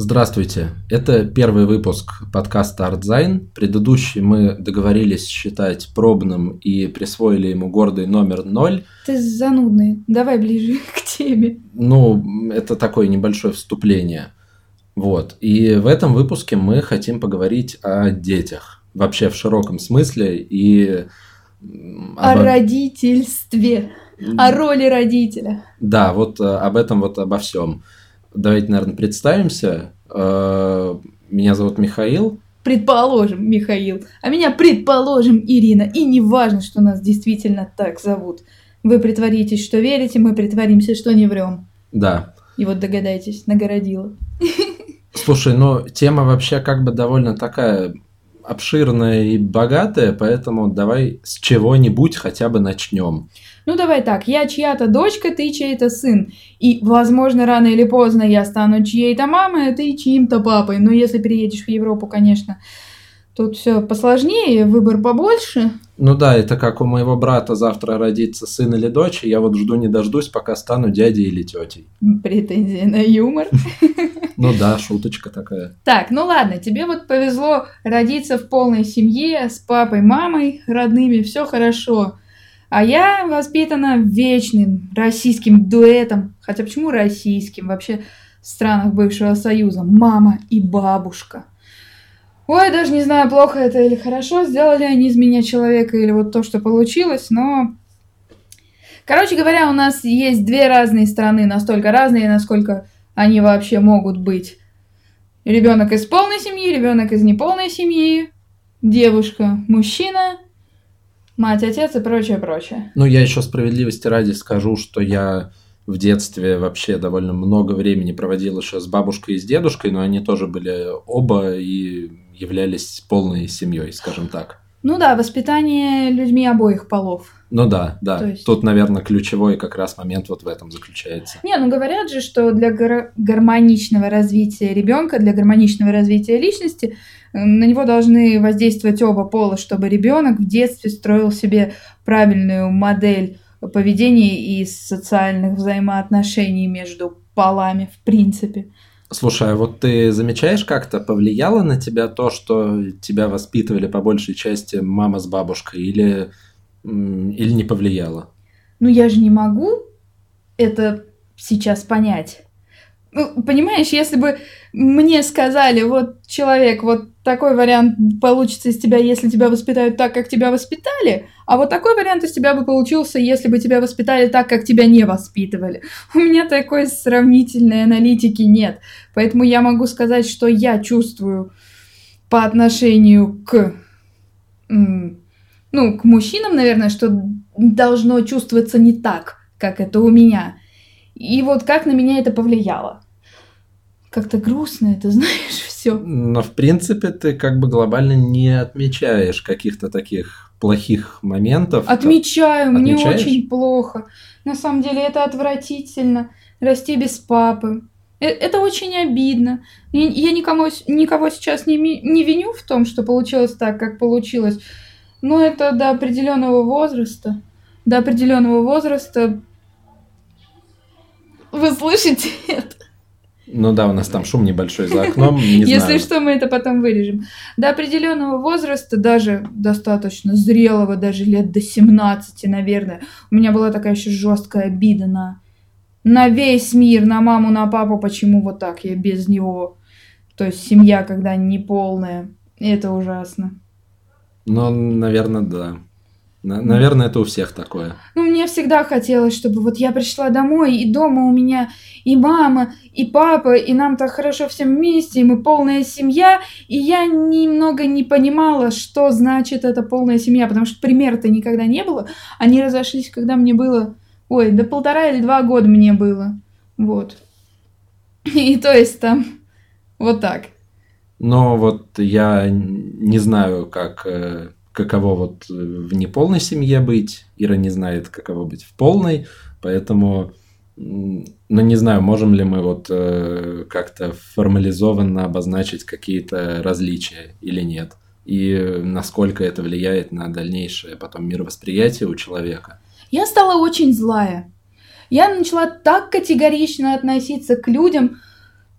Здравствуйте. Это первый выпуск подкаста «ArtZine». Предыдущий мы договорились считать пробным и присвоили ему гордый номер ноль. Ты занудный. Давай ближе к теме. Ну, это такое небольшое вступление. Вот. И в этом выпуске мы хотим поговорить о детях. Вообще в широком смысле и... О обо... родительстве. О роли родителя. Да, вот э, об этом вот обо всем. Давайте, наверное, представимся. Э, меня зовут Михаил. Предположим, Михаил. А меня, предположим, Ирина. И не важно, что нас действительно так зовут. Вы притворитесь, что верите, мы притворимся, что не врем. Да. И вот догадайтесь, нагородила. Слушай, ну тема вообще как бы довольно такая обширная и богатая, поэтому давай с чего-нибудь хотя бы начнем. Ну давай так, я чья-то дочка, ты чей-то сын. И, возможно, рано или поздно я стану чьей-то мамой, а ты чьим-то папой. Но если переедешь в Европу, конечно, Тут все посложнее, выбор побольше. Ну да, это как у моего брата завтра родится сын или дочь, и я вот жду не дождусь, пока стану дядей или тетей. Претензия на юмор. Ну да, шуточка такая. Так, ну ладно, тебе вот повезло родиться в полной семье, с папой, мамой, родными, все хорошо. А я воспитана вечным российским дуэтом. Хотя почему российским? Вообще в странах бывшего Союза. Мама и бабушка. Ой, даже не знаю, плохо это или хорошо, сделали они из меня человека или вот то, что получилось, но... Короче говоря, у нас есть две разные стороны, настолько разные, насколько они вообще могут быть. Ребенок из полной семьи, ребенок из неполной семьи, девушка, мужчина, мать, отец и прочее, прочее. Ну, я еще справедливости ради скажу, что я в детстве вообще довольно много времени проводил еще с бабушкой и с дедушкой, но они тоже были оба и являлись полной семьей, скажем так. Ну да, воспитание людьми обоих полов. Ну да, да. есть... Тут, наверное, ключевой как раз момент вот в этом заключается. Не, ну говорят же, что для гар- гармоничного развития ребенка, для гармоничного развития личности на него должны воздействовать оба пола, чтобы ребенок в детстве строил себе правильную модель поведения и социальных взаимоотношений между полами в принципе. Слушай, а вот ты замечаешь, как-то повлияло на тебя то, что тебя воспитывали по большей части мама с бабушкой, или, или не повлияло? Ну, я же не могу это сейчас понять. Ну, понимаешь, если бы мне сказали, вот человек, вот такой вариант получится из тебя, если тебя воспитают так, как тебя воспитали, а вот такой вариант из тебя бы получился, если бы тебя воспитали так, как тебя не воспитывали. У меня такой сравнительной аналитики нет, поэтому я могу сказать, что я чувствую по отношению к, ну, к мужчинам, наверное, что должно чувствоваться не так, как это у меня. И вот как на меня это повлияло. Как-то грустно это, знаешь, все. Но в принципе ты как бы глобально не отмечаешь каких-то таких плохих моментов. Отмечаю, мне очень плохо. На самом деле это отвратительно. Расти без папы. Э, это очень обидно. Я никому, никого сейчас не, не виню в том, что получилось так, как получилось. Но это до определенного возраста. До определенного возраста вы слышите это? Ну да, у нас там шум небольшой за окном. Не Если знаю. что, мы это потом вырежем. До определенного возраста, даже достаточно зрелого, даже лет до 17, наверное, у меня была такая еще жесткая обида на, на весь мир, на маму, на папу, почему вот так я без него. То есть семья, когда не полная. Это ужасно. Ну, наверное, да. Наверное, это у всех такое. Ну, мне всегда хотелось, чтобы вот я пришла домой, и дома у меня и мама, и папа, и нам так хорошо всем вместе, и мы полная семья, и я немного не понимала, что значит эта полная семья, потому что примера-то никогда не было. Они разошлись, когда мне было, ой, до полтора или два года мне было, вот. И то есть там вот так. Но вот я не знаю, как э, каково вот э, в неполной семье быть. Ира не знает, каково быть в полной, поэтому, ну, не знаю, можем ли мы вот э, как-то формализованно обозначить какие-то различия или нет. И насколько это влияет на дальнейшее потом мировосприятие у человека. Я стала очень злая. Я начала так категорично относиться к людям,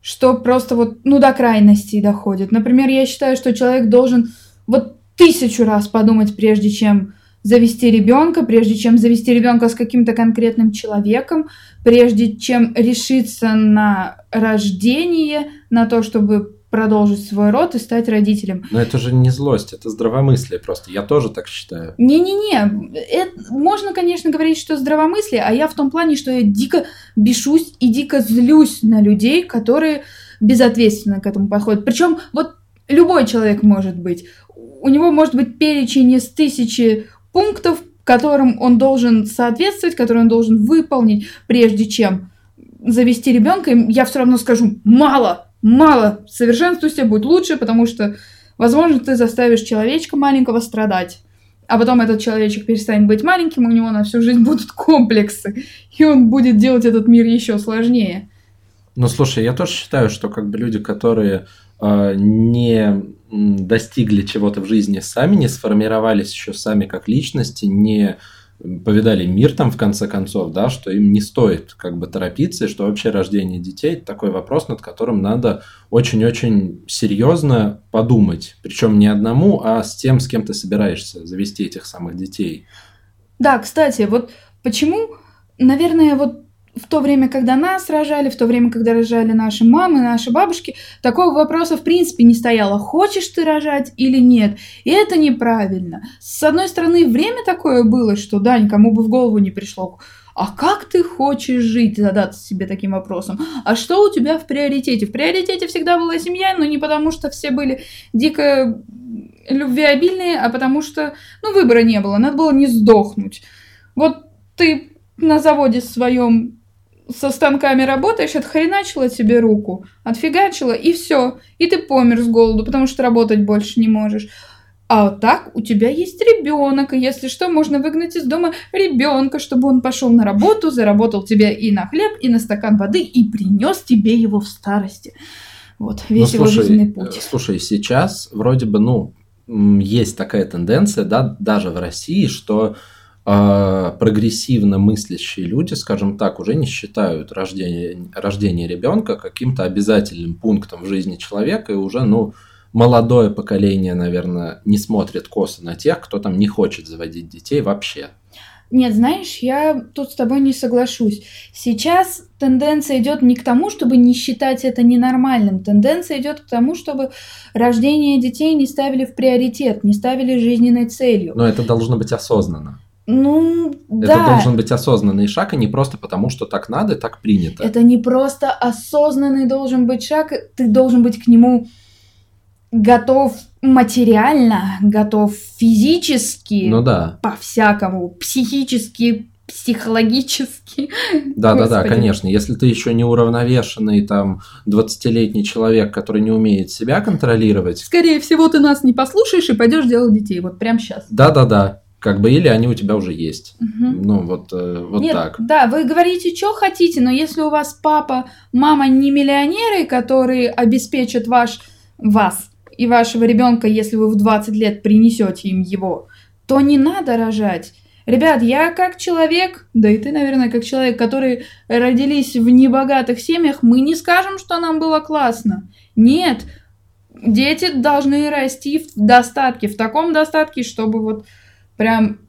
что просто вот, ну, до крайности доходит. Например, я считаю, что человек должен вот тысячу раз подумать, прежде чем завести ребенка, прежде чем завести ребенка с каким-то конкретным человеком, прежде чем решиться на рождение, на то, чтобы продолжить свой род и стать родителем. Но это же не злость, это здравомыслие просто. Я тоже так считаю. Не-не-не, можно, конечно, говорить, что здравомыслие, а я в том плане, что я дико бешусь и дико злюсь на людей, которые безответственно к этому подходят. Причем вот любой человек может быть. У него может быть перечень из тысячи пунктов, которым он должен соответствовать, которые он должен выполнить, прежде чем завести ребенка. Я все равно скажу, мало, мало, совершенствуйся, будь лучше, потому что, возможно, ты заставишь человечка маленького страдать. А потом этот человечек перестанет быть маленьким, у него на всю жизнь будут комплексы, и он будет делать этот мир еще сложнее. Ну, слушай, я тоже считаю, что как бы люди, которые не достигли чего-то в жизни сами, не сформировались еще сами как личности, не повидали мир там в конце концов, да, что им не стоит как бы торопиться, и что вообще рождение детей – такой вопрос, над которым надо очень-очень серьезно подумать. Причем не одному, а с тем, с кем ты собираешься завести этих самых детей. Да, кстати, вот почему, наверное, вот в то время, когда нас рожали, в то время, когда рожали наши мамы, наши бабушки, такого вопроса в принципе не стояло, хочешь ты рожать или нет. И это неправильно. С одной стороны, время такое было, что да, никому бы в голову не пришло. А как ты хочешь жить? Задаться себе таким вопросом. А что у тебя в приоритете? В приоритете всегда была семья, но не потому, что все были дико любвеобильные, а потому что, ну, выбора не было. Надо было не сдохнуть. Вот ты на заводе своем со станками работаешь, отхреначила тебе руку, отфигачила, и все. И ты помер с голоду, потому что работать больше не можешь. А вот так у тебя есть ребенок, и если что, можно выгнать из дома ребенка, чтобы он пошел на работу, заработал тебе и на хлеб, и на стакан воды, и принес тебе его в старости. Вот, весь ну, его жизненный путь. Э, слушай, сейчас вроде бы, ну, есть такая тенденция, да, даже в России, что прогрессивно мыслящие люди, скажем так, уже не считают рождение, рождение ребенка каким-то обязательным пунктом в жизни человека, и уже, ну, молодое поколение, наверное, не смотрит косо на тех, кто там не хочет заводить детей вообще. Нет, знаешь, я тут с тобой не соглашусь. Сейчас тенденция идет не к тому, чтобы не считать это ненормальным. Тенденция идет к тому, чтобы рождение детей не ставили в приоритет, не ставили жизненной целью. Но это должно быть осознанно. Ну, это да. должен быть осознанный шаг, а не просто потому, что так надо, так принято. Это не просто осознанный должен быть шаг, ты должен быть к нему готов материально, готов физически. Ну да. По-всякому, психически, психологически. Да, да, да, конечно. Если ты еще не уравновешенный там 20-летний человек, который не умеет себя контролировать. Скорее всего, ты нас не послушаешь и пойдешь делать детей. Вот прямо сейчас. Да, да, да. Как бы или они у тебя уже есть. Угу. Ну, вот, э, вот Нет, так. Да, вы говорите, что хотите, но если у вас папа, мама не миллионеры, которые обеспечат ваш, вас и вашего ребенка, если вы в 20 лет принесете им его, то не надо рожать. Ребят, я как человек, да и ты, наверное, как человек, который родились в небогатых семьях, мы не скажем, что нам было классно. Нет, дети должны расти в достатке, в таком достатке, чтобы вот прям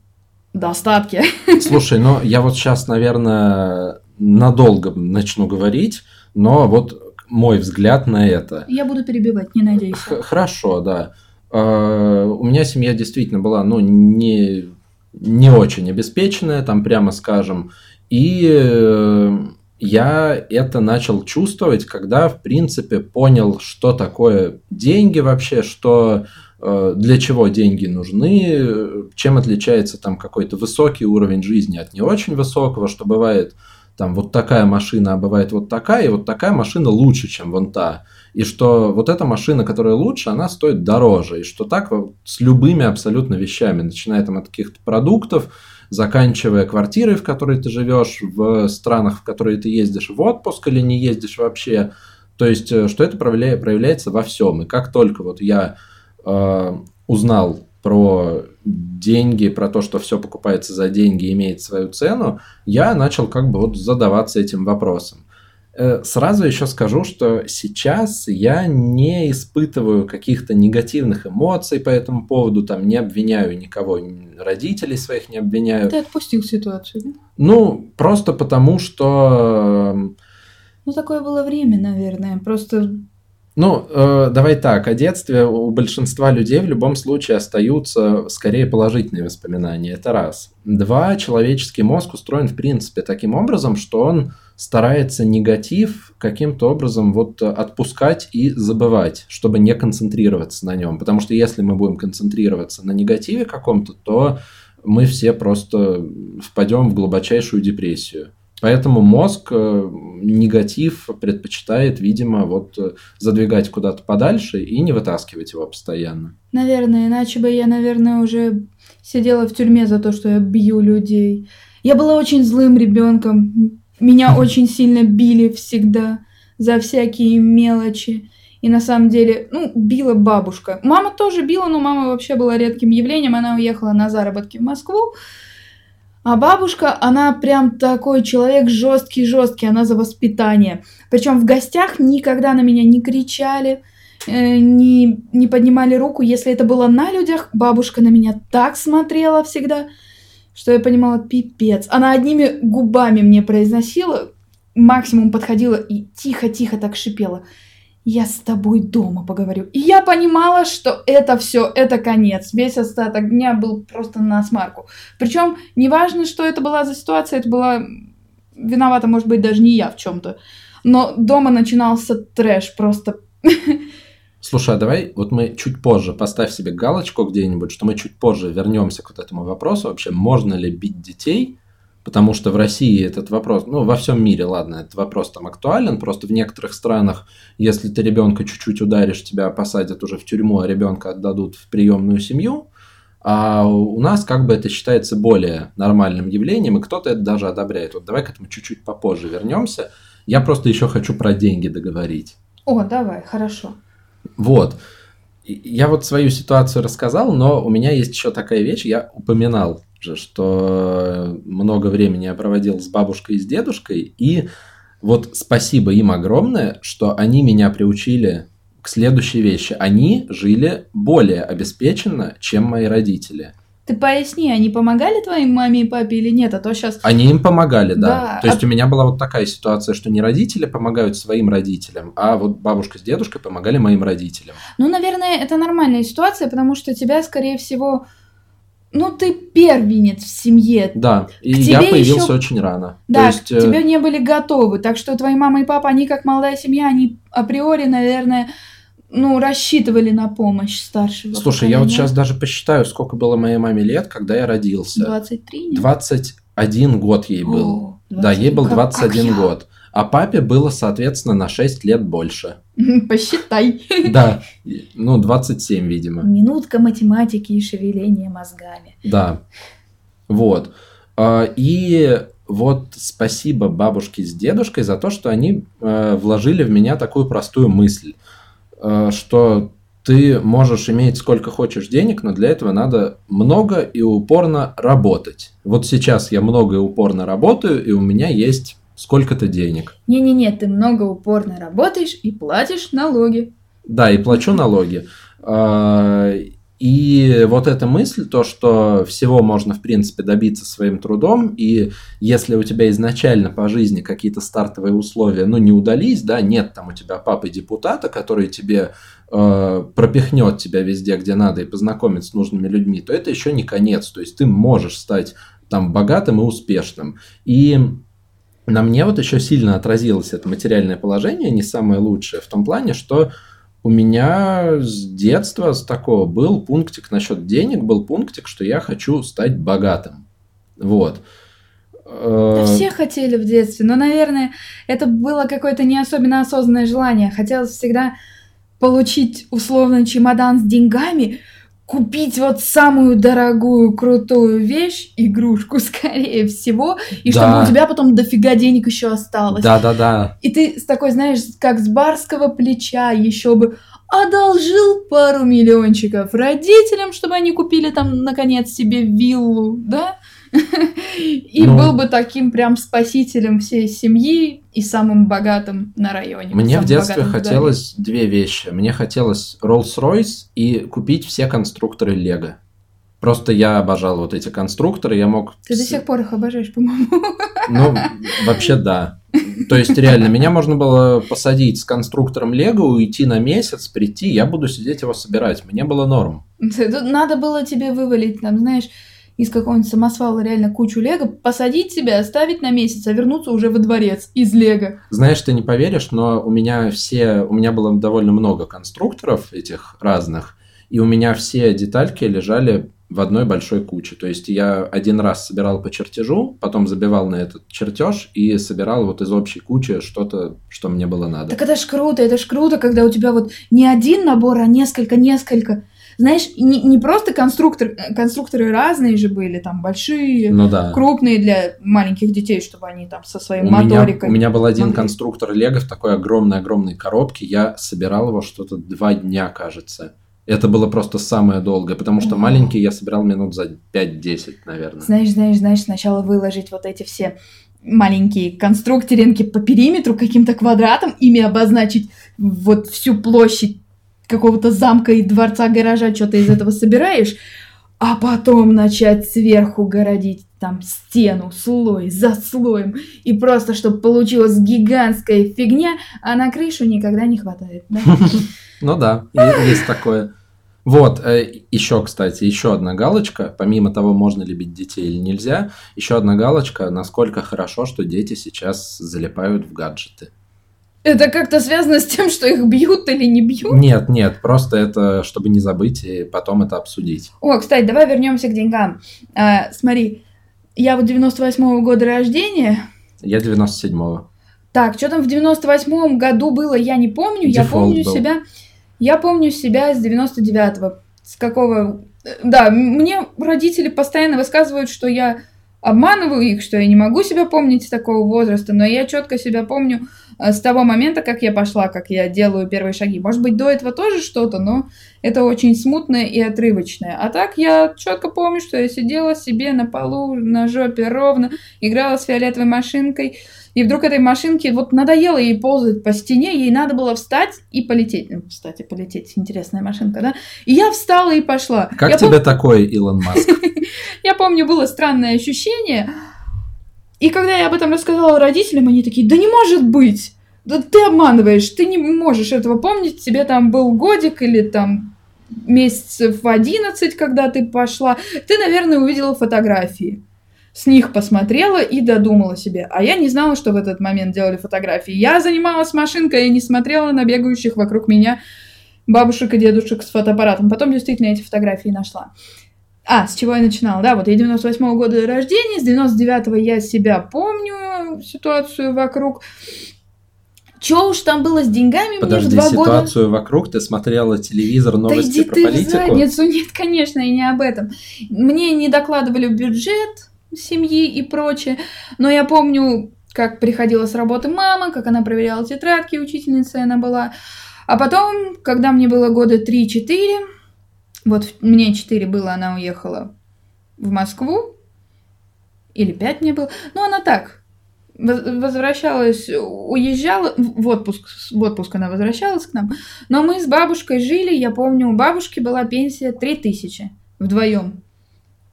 достатки. Слушай, ну я вот сейчас, наверное, надолго начну говорить, но вот мой взгляд на это. Я буду перебивать, не надейся. Хорошо, да. А, у меня семья действительно была, ну, не, не очень обеспеченная, там прямо скажем. И э, я это начал чувствовать, когда, в принципе, понял, что такое деньги вообще, что для чего деньги нужны, чем отличается там какой-то высокий уровень жизни от не очень высокого, что бывает там вот такая машина, а бывает вот такая, и вот такая машина лучше, чем вон та. И что вот эта машина, которая лучше, она стоит дороже. И что так с любыми абсолютно вещами, начиная там от каких-то продуктов, заканчивая квартирой, в которой ты живешь, в странах, в которые ты ездишь в отпуск или не ездишь вообще. То есть, э, что это проявляется во всем. И как только вот я э, узнал про деньги, про то, что все покупается за деньги, имеет свою цену, я начал как бы вот задаваться этим вопросом. Э, сразу еще скажу, что сейчас я не испытываю каких-то негативных эмоций по этому поводу, там не обвиняю никого, родителей своих не обвиняю. Ты отпустил ситуацию, да? Ну, просто потому что... Ну, такое было время, наверное. Просто ну, э, давай так, о детстве у большинства людей в любом случае остаются скорее положительные воспоминания. Это раз. Два, человеческий мозг устроен в принципе таким образом, что он старается негатив каким-то образом вот отпускать и забывать, чтобы не концентрироваться на нем. Потому что если мы будем концентрироваться на негативе каком-то, то мы все просто впадем в глубочайшую депрессию. Поэтому мозг э, негатив предпочитает, видимо, вот э, задвигать куда-то подальше и не вытаскивать его постоянно. Наверное, иначе бы я, наверное, уже сидела в тюрьме за то, что я бью людей. Я была очень злым ребенком. Меня очень сильно били всегда за всякие мелочи. И на самом деле, ну, била бабушка. Мама тоже била, но мама вообще была редким явлением. Она уехала на заработки в Москву. А бабушка, она прям такой человек жесткий-жесткий, она за воспитание. Причем в гостях никогда на меня не кричали, э, не, не поднимали руку. Если это было на людях, бабушка на меня так смотрела всегда, что я понимала, пипец. Она одними губами мне произносила, максимум подходила и тихо-тихо так шипела я с тобой дома поговорю. И я понимала, что это все, это конец. Весь остаток дня был просто на смарку. Причем неважно, что это была за ситуация, это была виновата, может быть, даже не я в чем-то. Но дома начинался трэш просто. Слушай, а давай вот мы чуть позже, поставь себе галочку где-нибудь, что мы чуть позже вернемся к вот этому вопросу. Вообще, можно ли бить детей? Потому что в России этот вопрос, ну, во всем мире, ладно, этот вопрос там актуален, просто в некоторых странах, если ты ребенка чуть-чуть ударишь, тебя посадят уже в тюрьму, а ребенка отдадут в приемную семью. А у нас как бы это считается более нормальным явлением, и кто-то это даже одобряет. Вот давай к этому чуть-чуть попозже вернемся. Я просто еще хочу про деньги договорить. О, давай, хорошо. Вот. Я вот свою ситуацию рассказал, но у меня есть еще такая вещь, я упоминал же, что много времени я проводил с бабушкой и с дедушкой, и вот спасибо им огромное, что они меня приучили к следующей вещи. Они жили более обеспеченно, чем мои родители. Ты поясни, они помогали твоей маме и папе или нет, а то сейчас... Они им помогали, да. да. То есть а... у меня была вот такая ситуация, что не родители помогают своим родителям, а вот бабушка с дедушкой помогали моим родителям. Ну, наверное, это нормальная ситуация, потому что тебя, скорее всего, ну, ты первенец в семье. Да, и я появился еще... очень рано. Да, есть... к э, тебе не были готовы. Так что твои мама и папа, они как молодая семья, они априори, наверное, ну, рассчитывали на помощь старшего. Слушай, поколения. я вот сейчас даже посчитаю, сколько было моей маме лет, когда я родился. 23? Нет? 21 год ей был. О, 20... Да, ей был 21 как, как год. А папе было, соответственно, на 6 лет больше. Посчитай. Да, ну 27, видимо. Минутка математики и шевеления мозгами. Да, вот. А, и вот спасибо бабушке с дедушкой за то, что они э, вложили в меня такую простую мысль, что ты можешь иметь сколько хочешь денег, но для этого надо много и упорно работать. Вот сейчас я много и упорно работаю, и у меня есть сколько-то денег. Не-не-не, ты много упорно работаешь и платишь налоги. Да, и плачу налоги. И вот эта мысль, то, что всего можно, в принципе, добиться своим трудом, и если у тебя изначально по жизни какие-то стартовые условия, ну, не удались, да, нет там у тебя папы депутата, который тебе э, пропихнет тебя везде, где надо, и познакомит с нужными людьми, то это еще не конец. То есть ты можешь стать там богатым и успешным. И на мне вот еще сильно отразилось это материальное положение, не самое лучшее, в том плане, что у меня с детства с такого был пунктик насчет денег, был пунктик, что я хочу стать богатым. Вот. Да все хотели в детстве, но, наверное, это было какое-то не особенно осознанное желание. Хотелось всегда получить условно чемодан с деньгами, купить вот самую дорогую, крутую вещь, игрушку, скорее всего, и да. чтобы у тебя потом дофига денег еще осталось. Да, да, да. И ты с такой, знаешь, как с барского плеча еще бы одолжил пару миллиончиков родителям, чтобы они купили там, наконец, себе виллу, да? И Ну. был бы таким прям спасителем всей семьи и самым богатым на районе. Мне в детстве богатым в хотелось две вещи. Мне хотелось Rolls-Royce и купить все конструкторы Лего. Просто я обожал вот эти конструкторы, я мог... Ты до сих пор их обожаешь, по-моему. Ну, вообще да. То есть реально, меня можно было посадить с конструктором Лего, уйти на месяц, прийти, я буду сидеть его собирать. Мне было норм. Тут надо было тебе вывалить, там, знаешь, из какого-нибудь самосвала реально кучу лего, посадить тебя, оставить на месяц, а вернуться уже во дворец из лего. Знаешь, ты не поверишь, но у меня все, у меня было довольно много конструкторов этих разных, и у меня все детальки лежали в одной большой куче. То есть я один раз собирал по чертежу, потом забивал на этот чертеж и собирал вот из общей кучи что-то, что мне было надо. Так это ж круто, это ж круто, когда у тебя вот не один набор, а несколько-несколько. Знаешь, не, не просто конструктор, э, конструкторы разные же были, там большие, Ну да. крупные для маленьких детей, чтобы они там со своей У меня, моторикой. у меня был один могли. конструктор Лего в такой огромной-огромной коробке. Я собирал его что-то два дня, кажется. Это было просто самое долгое, потому что маленький я собирал минут за 5-10, наверное. Знаешь, знаешь, знаешь, сначала выложить вот эти все маленькие конструкторинки по периметру каким-то квадратом, ими обозначить вот всю площадь какого-то замка и дворца, гаража, что ты из этого собираешь, а потом начать сверху городить там стену, слой за слоем, и просто, чтобы получилась гигантская фигня, а на крышу никогда не хватает? Ну да, есть такое. Вот, еще, кстати, еще одна галочка, помимо того, можно ли бить детей или нельзя, еще одна галочка, насколько хорошо, что дети сейчас залипают в гаджеты. Это как-то связано с тем, что их бьют или не бьют? Нет, нет, просто это, чтобы не забыть и потом это обсудить. О, кстати, давай вернемся к деньгам. А, смотри, я вот 98-го года рождения. Я 97-го. Так, что там в 98-м году было, я не помню. я Дефолт помню был. себя. Я помню себя с 99-го. С какого. э, Да, мне родители постоянно высказывают, что я обманываю их, что я не могу себя помнить с такого возраста, но я четко себя помню с того момента, как я пошла, как я делаю первые шаги. Может быть, до этого тоже что-то, но это очень смутное и отрывочное. А так я четко помню, что я сидела себе на полу, на жопе ровно, играла с фиолетовой машинкой, и вдруг этой машинке вот надоело ей ползать по стене, ей надо было встать и полететь. Ну, Встать и полететь, интересная машинка, да? И я встала и пошла. Как я тебе пом- такой, Илон Маск? я помню, было странное ощущение. И когда я об этом рассказала родителям, они такие, да не может быть! Да ты обманываешь, ты не можешь этого помнить, тебе там был годик или там месяцев 11, когда ты пошла. Ты, наверное, увидела фотографии. С них посмотрела и додумала себе. А я не знала, что в этот момент делали фотографии. Я занималась машинкой и не смотрела на бегающих вокруг меня бабушек и дедушек с фотоаппаратом. Потом действительно эти фотографии нашла. А, с чего я начинала? Да, вот я 98 года рождения, с 99-го я себя помню, ситуацию вокруг. Чё уж там было с деньгами мне в Подожди, два года? ситуацию вокруг, ты смотрела телевизор, Да новости иди про ты в политику? задницу. Нет, конечно, и не об этом. Мне не докладывали бюджет семьи и прочее, но я помню, как приходила с работы мама, как она проверяла тетрадки, учительницей она была. А потом, когда мне было года 3-4, вот мне 4 было, она уехала в Москву, или 5 мне было, ну она так, воз- возвращалась, уезжала, в отпуск, в отпуск она возвращалась к нам, но мы с бабушкой жили, я помню, у бабушки была пенсия 3000 вдвоем.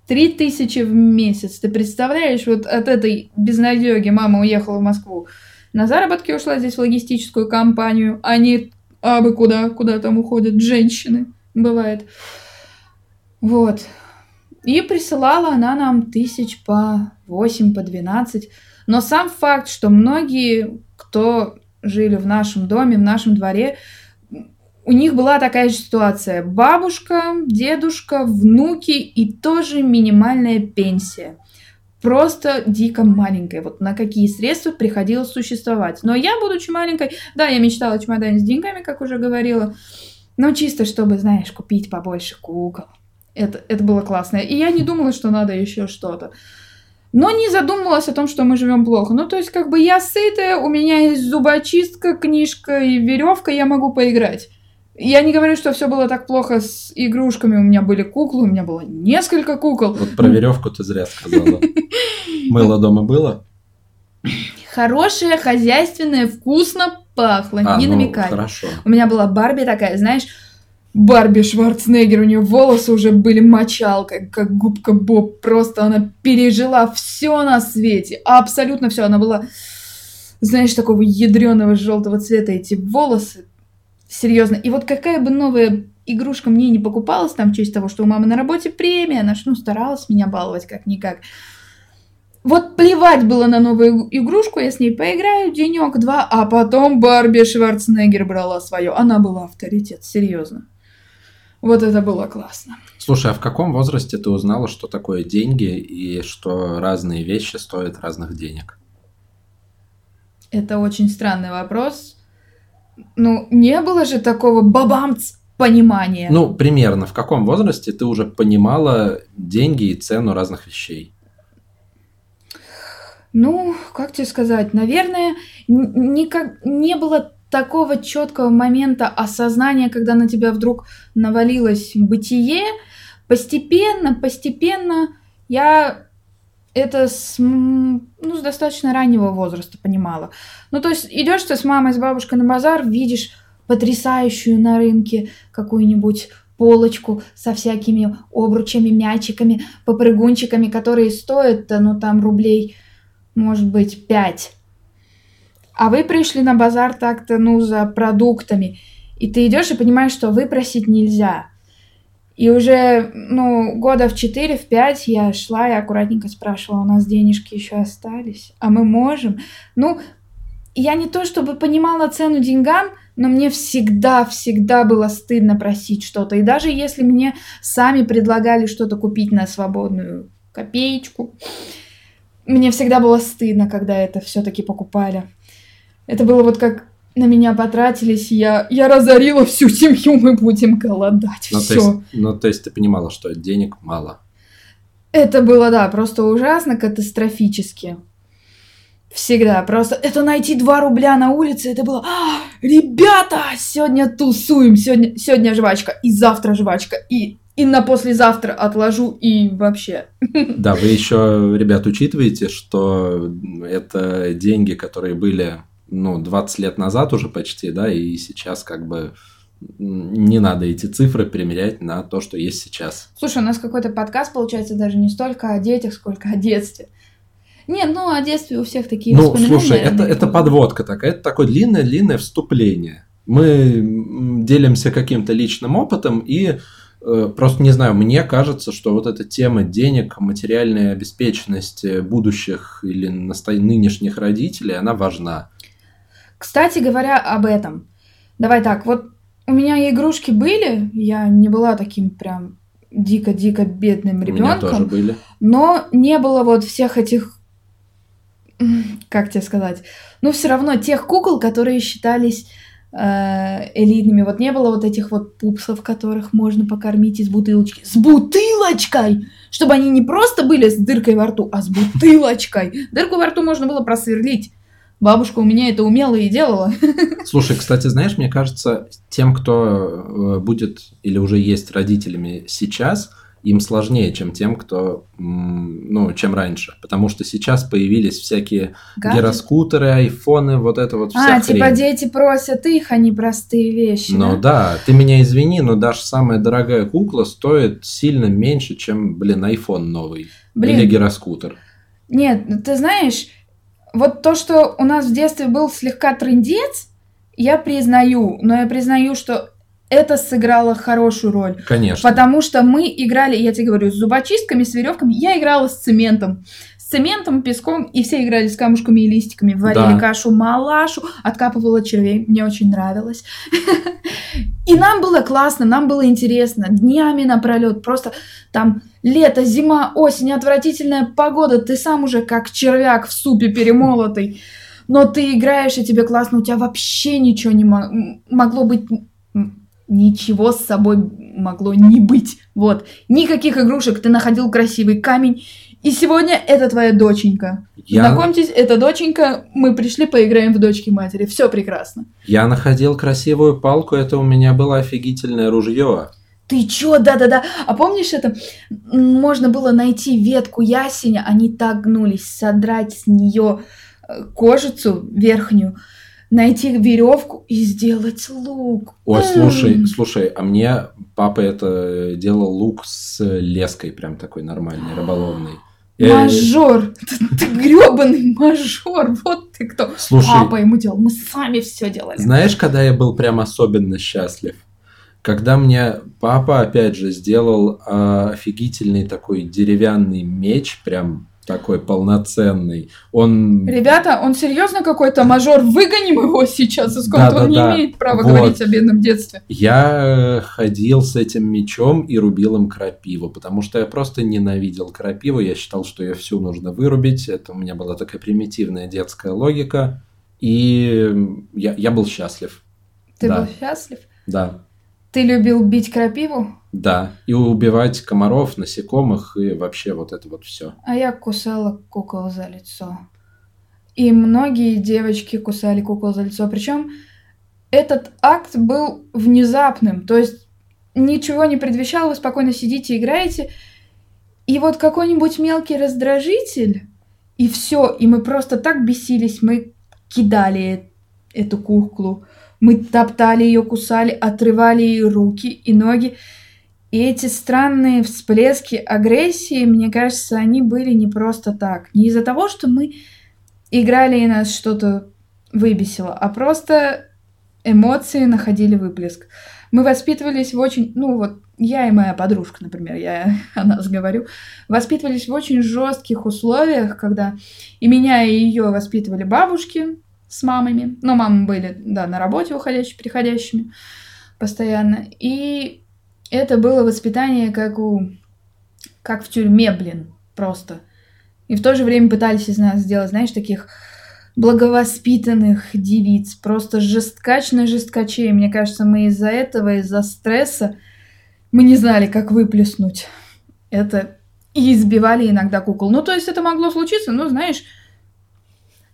Три тысячи в месяц. Ты представляешь, вот от этой безнадеги мама уехала в Москву. На заработки ушла здесь в логистическую компанию. Они абы куда, куда там уходят женщины. Бывает. Вот. И присылала она нам тысяч по 8, по 12. Но сам факт, что многие, кто жили в нашем доме, в нашем дворе, у них была такая же ситуация. Бабушка, дедушка, внуки и тоже минимальная пенсия. Просто дико маленькая. Вот на какие средства приходилось существовать. Но я, будучи маленькой, да, я мечтала о чемодане с деньгами, как уже говорила. Но чисто, чтобы, знаешь, купить побольше кукол. Это, это было классно. И я не думала, что надо еще что-то. Но не задумывалась о том, что мы живем плохо. Ну, то есть, как бы я сытая, у меня есть зубочистка, книжка и веревка, я могу поиграть. Я не говорю, что все было так плохо с игрушками. У меня были куклы, у меня было несколько кукол. Вот про веревку ты зря сказала. Мыло дома было? Хорошее, хозяйственное, вкусно пахло. А, не ну, намекай. Хорошо. У меня была Барби такая, знаешь, Барби Шварценеггер, у нее волосы уже были мочалкой, как губка Боб. Просто она пережила все на свете, абсолютно все. Она была, знаешь, такого ядреного желтого цвета эти волосы. Серьезно. И вот какая бы новая игрушка мне не покупалась, там, в честь того, что у мамы на работе премия, она ж, ну, старалась меня баловать как-никак. Вот плевать было на новую игрушку, я с ней поиграю денек-два, а потом Барби Шварценеггер брала свое. Она была авторитет, серьезно. Вот это было классно. Слушай, а в каком возрасте ты узнала, что такое деньги и что разные вещи стоят разных денег? Это очень странный вопрос. Ну, не было же такого бабамц понимания. Ну, примерно, в каком возрасте ты уже понимала деньги и цену разных вещей? Ну, как тебе сказать, наверное, никак не было такого четкого момента осознания, когда на тебя вдруг навалилось бытие. Постепенно, постепенно я это с, ну, с достаточно раннего возраста понимала. Ну, то есть идешь ты с мамой, с бабушкой на базар, видишь потрясающую на рынке какую-нибудь полочку со всякими обручами, мячиками, попрыгунчиками, которые стоят, ну, там, рублей, может быть, пять. А вы пришли на базар так-то, ну, за продуктами. И ты идешь и понимаешь, что выпросить нельзя. И уже, ну, года в 4, в 5 я шла и аккуратненько спрашивала, у нас денежки еще остались, а мы можем. Ну, я не то чтобы понимала цену деньгам, но мне всегда-всегда было стыдно просить что-то. И даже если мне сами предлагали что-то купить на свободную копеечку, мне всегда было стыдно, когда это все-таки покупали. Это было вот как на меня потратились, я, я разорила всю семью, мы будем голодать. Ну, то Все. есть, ну, то есть ты понимала, что денег мало. Это было, да, просто ужасно, катастрофически. Всегда. Просто это найти 2 рубля на улице, это было, «А, ребята, сегодня тусуем, сегодня, сегодня жвачка, и завтра жвачка, и, и на послезавтра отложу, и вообще. Да, вы еще, ребят, учитываете, что это деньги, которые были, ну, 20 лет назад уже почти, да, и сейчас как бы не надо эти цифры примерять на то, что есть сейчас. Слушай, у нас какой-то подкаст получается даже не столько о детях, сколько о детстве. Нет, ну о детстве у всех такие Ну, слушай, это, это подводка такая, это такое длинное-длинное вступление. Мы делимся каким-то личным опытом и э, просто не знаю, мне кажется, что вот эта тема денег, материальная обеспеченность э, будущих или насто... нынешних родителей, она важна. Кстати говоря об этом, давай так, вот у меня игрушки были, я не была таким прям дико-дико бедным У меня тоже ребенком, были. но не было вот всех этих, как тебе сказать, ну все равно тех кукол, которые считались э, элитными, вот не было вот этих вот пупсов, которых можно покормить из бутылочки, с бутылочкой, чтобы они не просто были с дыркой во рту, а с бутылочкой. Дырку во рту можно было просверлить. Бабушка у меня это умела и делала. Слушай, кстати, знаешь, мне кажется, тем, кто э, будет или уже есть родителями сейчас, им сложнее, чем тем, кто, ну, чем раньше. Потому что сейчас появились всякие Гаджет. гироскутеры, айфоны, вот это вот вся А, типа хрень. дети просят их, а не простые вещи. Ну да, ты меня извини, но даже самая дорогая кукла стоит сильно меньше, чем, блин, iPhone новый. Блин. Или гироскутер. Нет, ну ты знаешь, вот то, что у нас в детстве был слегка трындец, я признаю, но я признаю, что это сыграло хорошую роль. Конечно. Потому что мы играли, я тебе говорю, с зубочистками, с веревками. Я играла с цементом. С цементом, песком, и все играли с камушками и листиками. Варили Да. кашу малашу, откапывала червей. Мне очень нравилось. И нам было классно, нам было интересно. Днями напролет. Просто там лето, зима, осень, отвратительная погода. Ты сам уже как червяк в супе перемолотый. Но ты играешь, и тебе классно. У тебя вообще ничего не могло быть... Ничего с собой могло не быть. Вот. Никаких игрушек. Ты находил красивый камень. И сегодня это твоя доченька. Я, Знакомьтесь, это доченька, мы пришли поиграем в дочки матери. Все прекрасно. я находил красивую палку, это у меня было офигительное ружье. Ты чё, да-да-да. А помнишь это? Можно было найти ветку ясеня, они так гнулись, содрать с нее кожицу верхнюю, найти веревку и сделать лук. Ой, слушай, слушай, а мне папа это делал лук с леской, прям такой нормальный, рыболовный. Э, Мажор! Ты, ты грёбаный мажор! Вот ты кто! Слушай, Папа ему делал, мы сами все делали. знаешь, когда я был прям особенно счастлив? Когда мне папа, опять же, сделал а, офигительный такой деревянный меч, прям такой полноценный. Он... Ребята, он серьезно какой-то мажор? Выгоним его сейчас из комнаты, он не Да-да-да. имеет права Вот. говорить о бедном детстве. Я ходил с этим мечом и рубил им крапиву, потому что я просто ненавидел крапиву. Я считал, что ее всю нужно вырубить. Это у меня была такая примитивная детская логика. И я, я был счастлив. Ты Да. был счастлив? Да. Ты любил бить крапиву? Да. И убивать комаров, насекомых и вообще вот это вот все. А я кусала кукол за лицо. И многие девочки кусали кукол за лицо. Причем этот акт был внезапным. То есть ничего не предвещало, вы спокойно сидите, играете. И вот какой-нибудь мелкий раздражитель, и все. И мы просто так бесились. Мы кидали эту куклу. Мы топтали ее, кусали, отрывали ей руки и ноги. И эти странные всплески агрессии, мне кажется, они были не просто так. Не из-за того, что мы играли и нас что-то выбесило, а просто эмоции находили выплеск. Мы воспитывались в очень, ну вот я и моя подружка, например, я о нас говорю, воспитывались в очень жестких условиях, когда и меня, и ее воспитывали бабушки с мамами. Но мамы были, да, на работе уходящими, приходящими постоянно. И это было воспитание как у... как в тюрьме, блин, просто. И в то же время пытались из нас сделать, знаешь, таких благовоспитанных девиц, просто жесткачно жесткачей. Мне кажется, мы из-за этого, из-за стресса, мы не знали, как выплеснуть это. И избивали иногда кукол. Ну, то есть это могло случиться, ну, знаешь,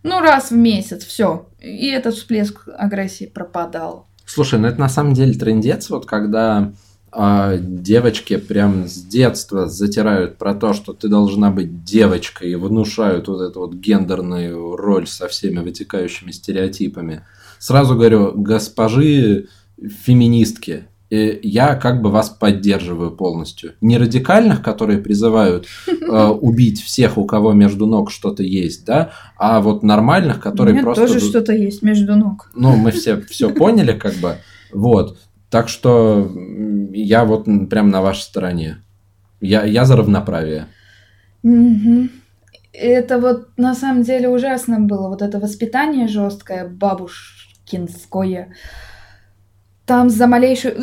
ну, раз в месяц, все. И этот всплеск агрессии пропадал. Слушай, ну это на самом деле трендец, вот когда а, девочки прям с детства затирают про то, что ты должна быть девочкой и внушают вот эту вот гендерную роль со всеми вытекающими стереотипами. Сразу говорю, госпожи феминистки, э, я как бы вас поддерживаю полностью. Не радикальных, которые призывают э, убить всех, у кого между ног что-то есть, да, а вот нормальных, которые У меня просто... тоже что-то есть между ног. Ну, мы все все поняли, как бы. Вот. Так что я вот прям на вашей стороне. Я, я за равноправие. Это вот на самом деле ужасно было, вот это воспитание жесткое, бабушкинское. Там за малейшую...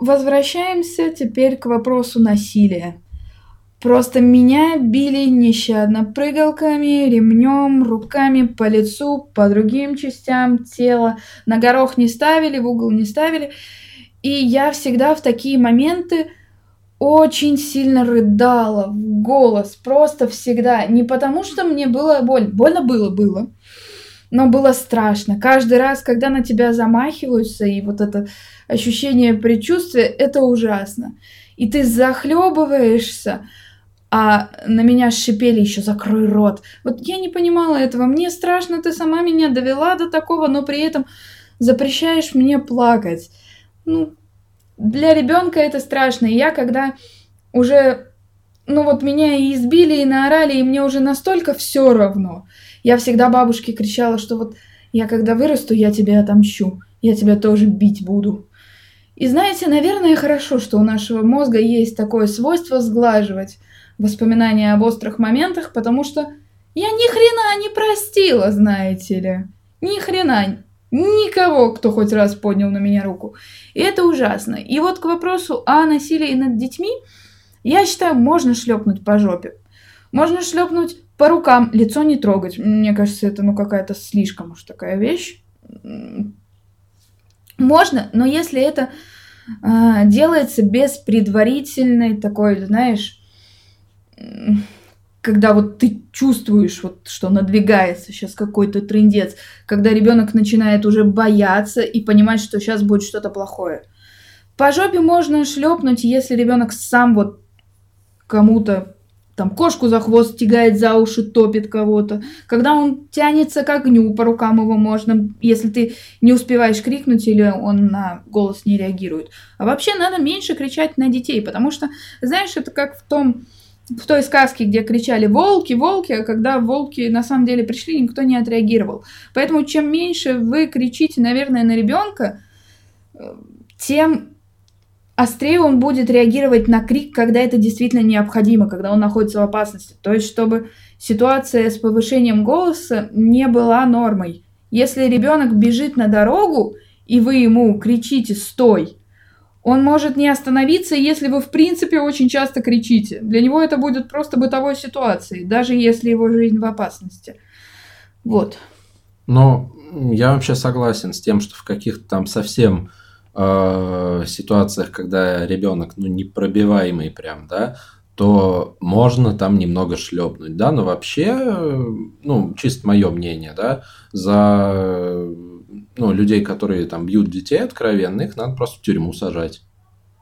Возвращаемся теперь к вопросу насилия. Просто меня били нещадно прыгалками, ремнем, руками по лицу, по другим частям тела. На горох не ставили, в угол не ставили. И я всегда в такие моменты очень сильно рыдала в голос, просто всегда. Не потому, что мне было больно. Больно было, было. Но было страшно. Каждый раз, когда на тебя замахиваются, и вот это ощущение предчувствия, это ужасно. И ты захлебываешься, а на меня шипели еще закрой рот. Вот я не понимала этого. Мне страшно, ты сама меня довела до такого, но при этом запрещаешь мне плакать. Ну, для ребенка это страшно. И я когда уже, ну вот меня и избили, и наорали, и мне уже настолько все равно. Я всегда бабушке кричала, что вот я когда вырасту, я тебя отомщу. Я тебя тоже бить буду. И знаете, наверное, хорошо, что у нашего мозга есть такое свойство сглаживать воспоминания об острых моментах, потому что я ни хрена не простила, знаете ли. Ни хрена. Никого, кто хоть раз поднял на меня руку. И это ужасно. И вот к вопросу о насилии над детьми, я считаю, можно шлепнуть по жопе. Можно шлепнуть по рукам, лицо не трогать. Мне кажется, это ну какая-то слишком уж такая вещь. Можно, но если это а, делается без предварительной такой, знаешь, когда вот ты чувствуешь, вот, что надвигается сейчас какой-то трендец, когда ребенок начинает уже бояться и понимать, что сейчас будет что-то плохое. По жопе можно шлепнуть, если ребенок сам вот кому-то там кошку за хвост тягает за уши, топит кого-то. Когда он тянется к огню, по рукам его можно, если ты не успеваешь крикнуть или он на голос не реагирует. А вообще надо меньше кричать на детей, потому что, знаешь, это как в том в той сказке, где кричали «волки, волки», а когда волки на самом деле пришли, никто не отреагировал. Поэтому чем меньше вы кричите, наверное, на ребенка, тем острее он будет реагировать на крик, когда это действительно необходимо, когда он находится в опасности. То есть, чтобы ситуация с повышением голоса не была нормой. Если ребенок бежит на дорогу, и вы ему кричите «стой», он может не остановиться, если вы, в принципе, очень часто кричите. Для него это будет просто бытовой ситуацией, даже если его жизнь в опасности. Вот. Но я вообще согласен с тем, что в каких-то там совсем э, ситуациях, когда ребенок, ну, непробиваемый прям, да, то можно там немного шлепнуть, да, но вообще, ну, чисто мое мнение, да, за ну, людей, которые там бьют детей откровенно, их надо просто в тюрьму сажать.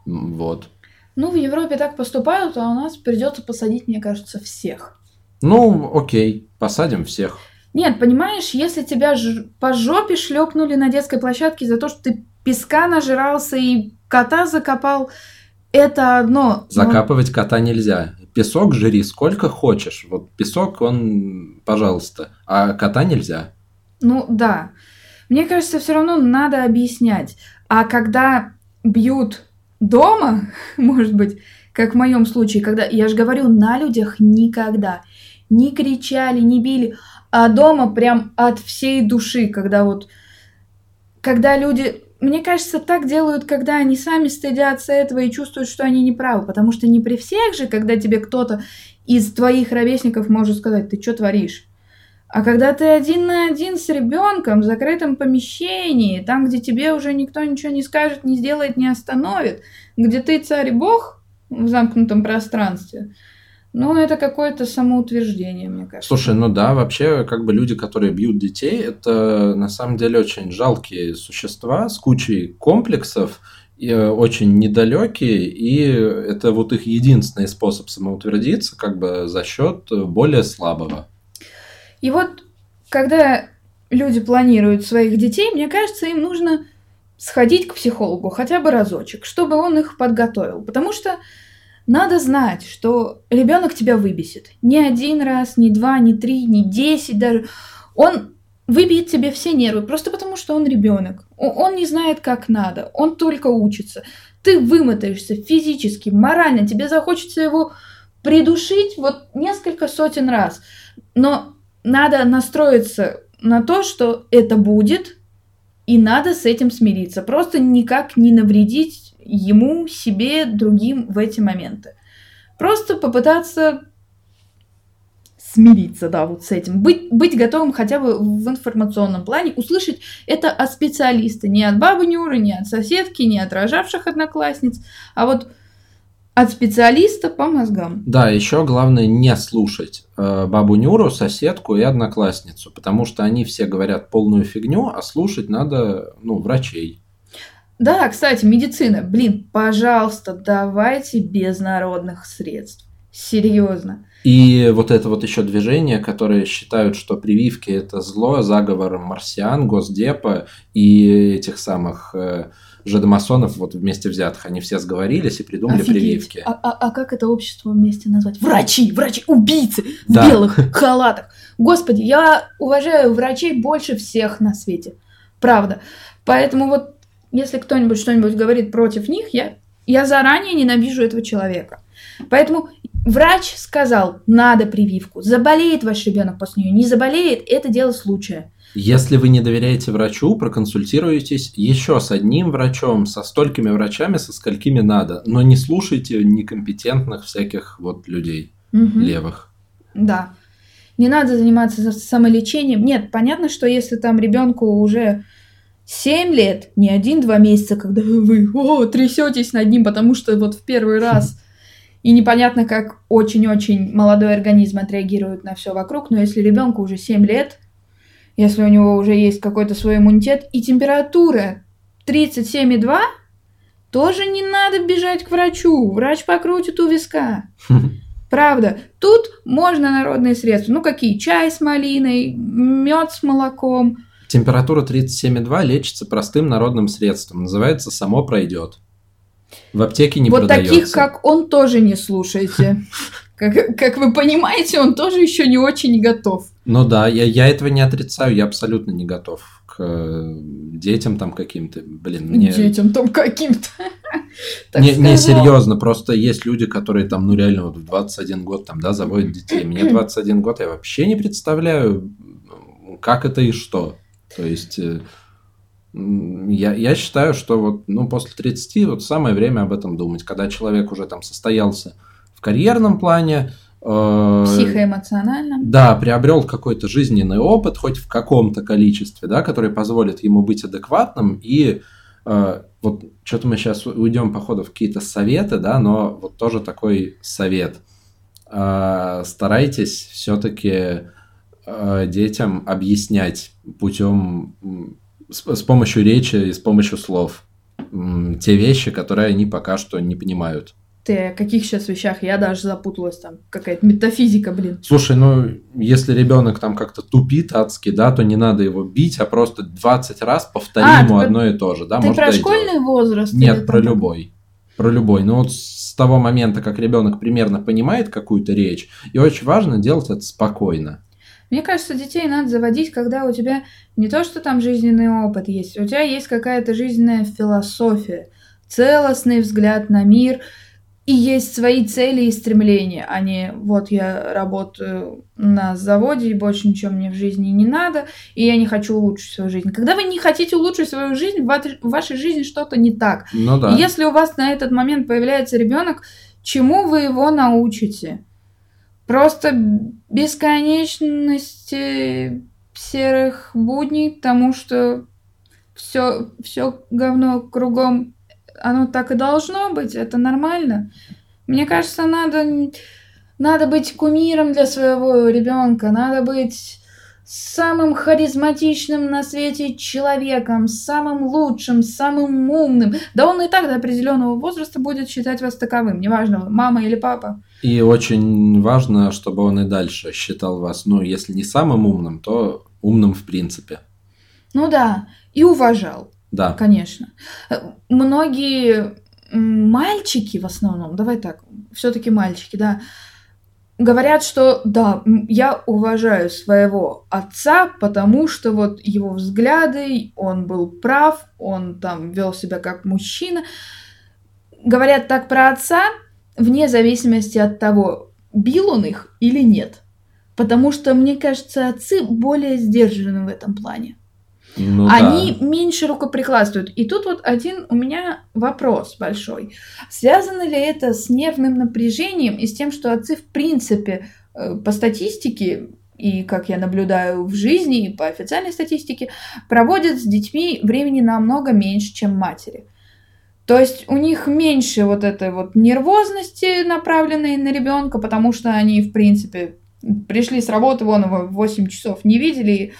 Вот. Ну, в Европе так поступают, а у нас придется посадить, мне кажется, всех. Ну, окей, посадим всех. Нет, понимаешь, если тебя ж... по жопе шлепнули на детской площадке за то, что ты песка нажирался и кота закопал, это одно. Закапывать но... кота нельзя. Песок жри сколько хочешь. Вот песок, он, пожалуйста. А кота нельзя. Ну, да. Мне кажется, все равно надо объяснять. А когда бьют дома, может быть, как в моем случае, когда, я же говорю, на людях никогда. Не кричали, не били, а дома прям от всей души, когда вот, когда люди, мне кажется, так делают, когда они сами стыдятся этого и чувствуют, что они неправы, потому что не при всех же, когда тебе кто-то из твоих ровесников может сказать, ты что творишь? А когда ты один на один с ребенком в закрытом помещении, там, где тебе уже никто ничего не скажет, не сделает, не остановит, где ты царь и бог в замкнутом пространстве, ну, это какое-то самоутверждение, мне кажется. Слушай, ну да, вообще, как бы люди, которые бьют детей, это на самом деле очень жалкие существа с кучей комплексов, и э, очень недалекие, и это вот их единственный способ самоутвердиться, как бы за счет более слабого. И вот, когда люди планируют своих детей, мне кажется, им нужно сходить к психологу хотя бы разочек, чтобы он их подготовил. Потому что надо знать, что ребенок тебя выбесит. Не один раз, не два, не три, не десять даже. Он выбьет тебе все нервы, просто потому что он ребенок. Он не знает, как надо, он только учится. Ты вымотаешься физически, морально, тебе захочется его придушить вот несколько сотен раз. Но надо настроиться на то, что это будет, и надо с этим смириться. Просто никак не навредить ему, себе, другим в эти моменты. Просто попытаться смириться, да, вот с этим. Быть, быть готовым хотя бы в информационном плане, услышать это от специалиста, не от бабы Нюры, не от соседки, не от рожавших одноклассниц, а вот от специалиста по мозгам. Да, еще главное не слушать э, бабу Нюру, соседку и одноклассницу, потому что они все говорят полную фигню, а слушать надо, ну, врачей. Да, кстати, медицина. Блин, пожалуйста, давайте без народных средств. Серьезно. И вот это вот еще движение, которые считают, что прививки это зло, заговор марсиан, госдепа и этих самых э, жидомасонов вот вместе взятых. Они все сговорились и придумали Офигеть. прививки. А, а, а как это общество вместе назвать? Врачи, врачи, убийцы в да. белых халатах. Господи, я уважаю врачей больше всех на свете. Правда. Поэтому вот если кто-нибудь что-нибудь говорит против них, я, я заранее ненавижу этого человека. Поэтому врач сказал, надо прививку. Заболеет ваш ребенок после нее, не заболеет, это дело случая. Если вы не доверяете врачу, проконсультируйтесь еще с одним врачом, со столькими врачами, со сколькими надо, но не слушайте некомпетентных всяких вот людей угу. левых. Да. Не надо заниматься самолечением. Нет, понятно, что если там ребенку уже 7 лет, не один-два месяца, когда вы о, трясетесь над ним, потому что вот в первый раз и непонятно, как очень-очень молодой организм отреагирует на все вокруг, но если ребенку уже 7 лет, если у него уже есть какой-то свой иммунитет и температура 37,2, тоже не надо бежать к врачу. Врач покрутит у виска. Правда, тут можно народные средства. Ну какие? Чай с малиной, мед с молоком. Температура 37,2 лечится простым народным средством. Называется «само пройдет». В аптеке не вот продается. таких, как он, тоже не слушайте. Как, как вы понимаете, он тоже еще не очень готов. Ну да, я, я этого не отрицаю, я абсолютно не готов к э, детям там каким-то. Блин, мне... Детям там каким-то. Не, не, серьезно, просто есть люди, которые там, ну реально, вот в 21 год там, да, заводят детей. Мне 21 год, я вообще не представляю, как это и что. То есть, э, я, я считаю, что вот, ну, после 30 вот самое время об этом думать, когда человек уже там состоялся в карьерном плане, э, да, приобрел какой-то жизненный опыт, хоть в каком-то количестве, да, который позволит ему быть адекватным. И э, вот что-то мы сейчас уйдем, походу, в какие-то советы, да, но вот тоже такой совет. Э, старайтесь все-таки детям объяснять путем с, с помощью речи и с помощью слов те вещи, которые они пока что не понимают. Ты о каких сейчас вещах? Я даже запуталась там. Какая-то метафизика, блин. Слушай, ну, если ребенок там как-то тупит адски, да, то не надо его бить, а просто 20 раз повтори А, ему ты одно и то же, да, Ты может, про школьный возраст? Нет, про там- любой. Про любой. Но вот с того момента, как ребенок примерно понимает какую-то речь, и очень важно делать это спокойно. Мне кажется, детей надо заводить, когда у тебя не то, что там жизненный опыт есть, у тебя есть какая-то жизненная философия, целостный взгляд на мир, и есть свои цели и стремления, а не вот я работаю на заводе, и больше ничего мне в жизни не надо, и я не хочу улучшить свою жизнь. Когда вы не хотите улучшить свою жизнь, в вашей жизни что-то не так. Ну да. И Если у вас на этот момент появляется ребенок, чему вы его научите? Просто бесконечности серых будней, тому что все, все говно кругом, оно так и должно быть, это нормально. Мне кажется, надо, надо быть кумиром для своего ребенка, надо быть самым харизматичным на свете человеком, самым лучшим, самым умным. Да он и так до определенного возраста будет считать вас таковым, неважно, мама или папа. И очень важно, чтобы он и дальше считал вас, ну, если не самым умным, то умным в принципе. Ну да, и уважал, Да. конечно. Э, Многие мальчики в основном, давай так, все-таки мальчики, да, говорят, что да, я уважаю своего отца, потому что вот его взгляды, он был прав, он там вел себя как мужчина. Говорят так про отца, вне зависимости от того, бил он их или нет. Потому что, мне кажется, отцы более сдержаны в этом плане. Ну Они да. меньше рукоприкладствуют. И тут вот один у меня вопрос большой. Связано ли это с нервным напряжением и с тем, что отцы в принципе э, по статистике и как я наблюдаю в жизни, и по официальной статистике, проводят с детьми времени намного меньше, чем матери. То есть у них меньше вот этой вот нервозности, направленной на ребенка, потому что они, в принципе, пришли с работы, вон его в 8 часов не видели, и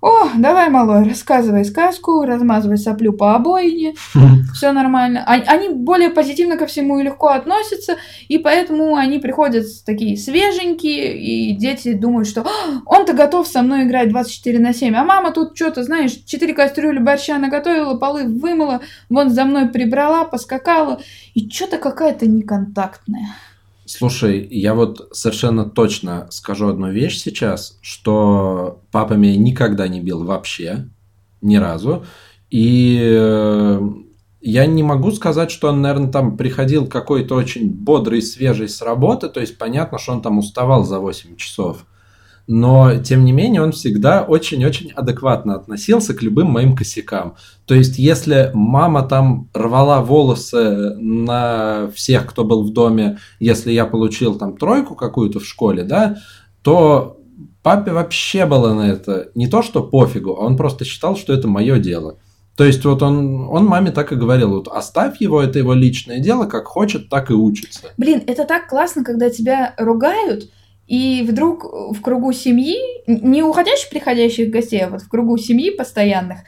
о, давай, малой, рассказывай сказку, размазывай соплю по обоине, все нормально. Они более позитивно ко всему и легко относятся, и поэтому они приходят такие свеженькие, и дети думают, что «А, он-то готов со мной играть 24 на 7, а мама тут что-то, знаешь, 4 кастрюли борща наготовила, полы вымыла, вон за мной прибрала, поскакала, и что-то какая-то неконтактная. Слушай, я вот совершенно точно скажу одну вещь сейчас, что папа меня никогда не бил вообще, ни разу. И э, я не могу сказать, что он, наверное, там приходил какой-то очень бодрый, свежий с работы, то есть понятно, что он там уставал за 8 часов. Но, тем не менее, он всегда очень-очень адекватно относился к любым моим косякам. То есть, если мама там рвала волосы на всех, кто был в доме, если я получил там тройку какую-то в школе, да, то папе вообще было на это не то, что пофигу, а он просто считал, что это мое дело. То есть вот он, он маме так и говорил, вот оставь его, это его личное дело, как хочет, так и учится. Блин, это так классно, когда тебя ругают, и вдруг в кругу семьи, не уходящих, приходящих гостей, а вот в кругу семьи постоянных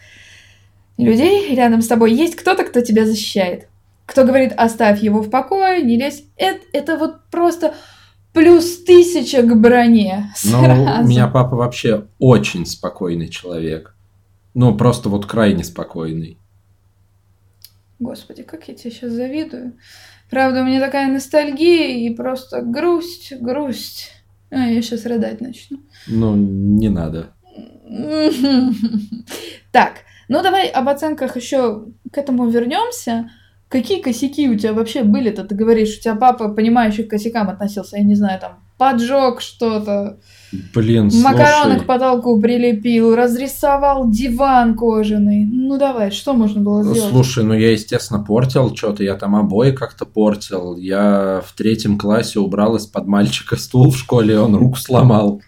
людей рядом с тобой есть кто-то, кто тебя защищает. Кто говорит, оставь его в покое, не лезь. Это, это вот просто плюс тысяча к броне. Ну, у меня папа вообще очень спокойный человек. Ну, просто вот крайне спокойный. Господи, как я тебе сейчас завидую. Правда, у меня такая ностальгия и просто грусть, грусть. А, я сейчас рыдать начну. Ну, не надо. Так, ну давай об оценках еще к этому вернемся. Какие косяки у тебя вообще были-то? Ты говоришь, у тебя папа, понимающий к косякам относился, я не знаю, там, поджег что-то. Блин, Макароны слушай. к потолку прилепил, разрисовал диван кожаный. Ну давай, что можно было сделать? Слушай, ну я, естественно, портил что-то, я там обои как-то портил. Я в третьем классе убрал из-под мальчика стул в школе, он руку сломал.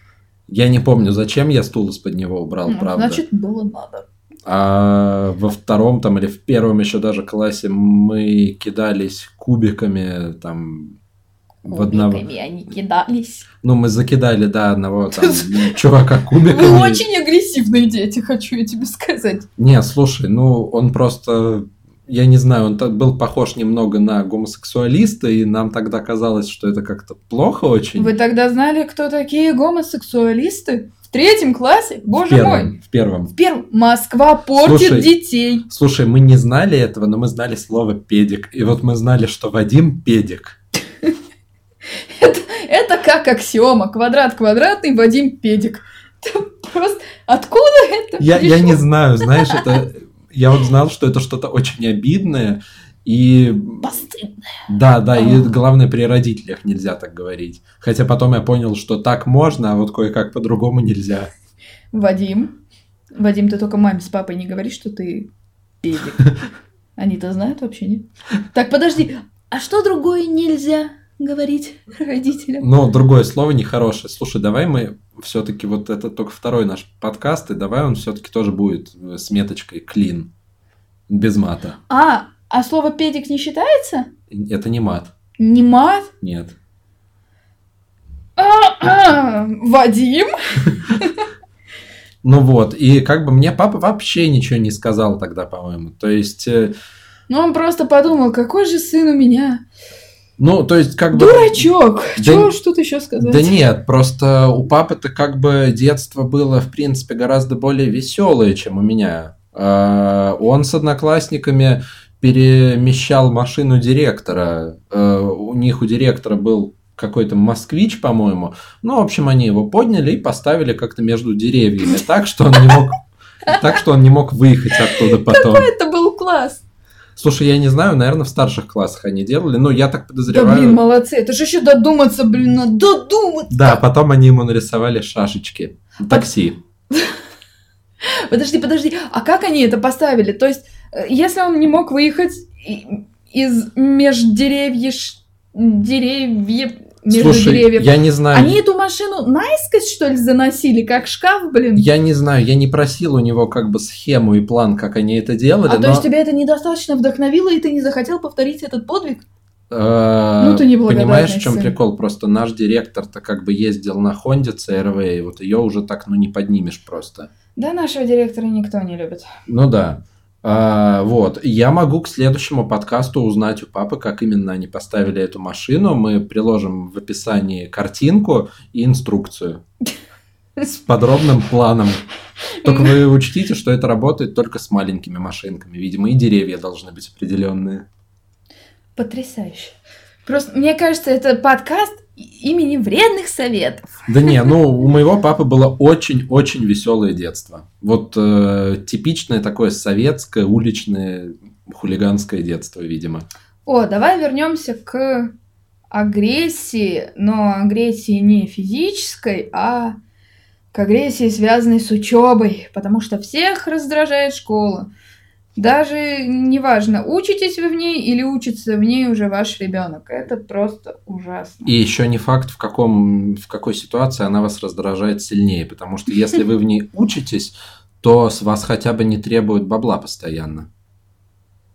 Я не помню, зачем я стул из-под него убрал, Ну, правда. Значит, было надо. А во втором там или в первом еще даже классе мы кидались кубиками там в одного. Они кидались. Ну, мы закидали, да, одного там чувака кубиками. Вы очень агрессивные дети, хочу я тебе сказать. Не, слушай, ну он просто, я не знаю, он был похож немного на гомосексуалиста, и нам тогда казалось, что это как-то плохо очень. Вы тогда знали, кто такие гомосексуалисты? В третьем классе? в Боже первом, мой! в первом. В первом. Москва портит Слушай, детей. Слушай, мы не знали этого, но мы знали слово педик. И вот мы знали, что Вадим педик. Это, это как аксиома. Квадрат квадратный, Вадим педик. Это просто... Откуда это Я, я не знаю, знаешь, это... Я вот знал, что это что-то очень обидное, и Постыдно. да, да, и А. главное, при родителях нельзя так говорить. Хотя потом я понял, что так можно, а вот кое-как по-другому нельзя. Вадим. Вадим, ты только маме с папой не говори, что ты педик. Они-то знают вообще, нет? Так, подожди. А что другое нельзя говорить родителям? Но другое слово нехорошее. Слушай, давай мы все-таки вот это только второй наш подкаст, и давай он все-таки тоже будет э, с меточкой клин. Без мата. А, а слово педик не считается? Это не мат. Не мат? Нет. Вадим? Ну вот, и как бы мне папа вообще ничего не сказал тогда, по-моему. То есть, э, Ну, он просто подумал, какой же сын у меня. Ну, то есть, как бы... Дурачок. Да Чего ж тут еще сказать? Да нет, просто у папы-то как бы детство было, в принципе, гораздо более веселое, чем у меня. А, Он с одноклассниками перемещал машину директора. А, У них у директора был какой-то москвич, по-моему. Ну, в общем, они его подняли и поставили как-то между деревьями, так что он не мог, так что он не мог выехать оттуда потом. Это был класс. Слушай, я не знаю, наверное, в старших классах они делали, но я так Да, подозреваю. блин, молодцы. Это же еще додуматься, блин, надо додуматься. Да, потом они ему нарисовали шашечки. Такси. Подожди, подожди. А как они это поставили? То есть, э, если он не мог выехать из междеревьев... Деревьев... Между Слушай, деревьев... я не знаю. Они эту машину наискось, что ли, заносили, как шкаф, блин? Я не знаю, я не просил у него как бы схему и план, как они это делали, А то но... есть тебя это недостаточно вдохновило, и ты не захотел повторить этот подвиг? э, Ну, ты неблагодарный Понимаешь, в чем прикол? Просто наш директор-то как бы ездил на Хонде CRV, и вот ее уже так, ну, не поднимешь просто. Да, нашего директора никто не любит. Ну да. А, вот. Я могу к следующему подкасту узнать у папы, как именно они поставили эту машину. Мы приложим в описании картинку и инструкцию с подробным планом. Только вы учтите, что это работает только с маленькими машинками. Видимо, и деревья должны быть определенные. Потрясающе. Просто, мне кажется, это подкаст имени вредных советов. Да не, ну у моего папы было очень-очень веселое детство. Вот э, типичное такое советское, уличное, хулиганское детство, видимо. О, давай вернемся к агрессии, но агрессии не физической, а к агрессии, связанной с учебой, потому что всех раздражает школа. Даже неважно, учитесь вы в ней или учится в ней уже ваш ребенок. Это просто ужасно. И еще не факт, в, каком, в какой ситуации она вас раздражает сильнее, потому что если вы в ней учитесь, то с вас хотя бы не требуют бабла постоянно.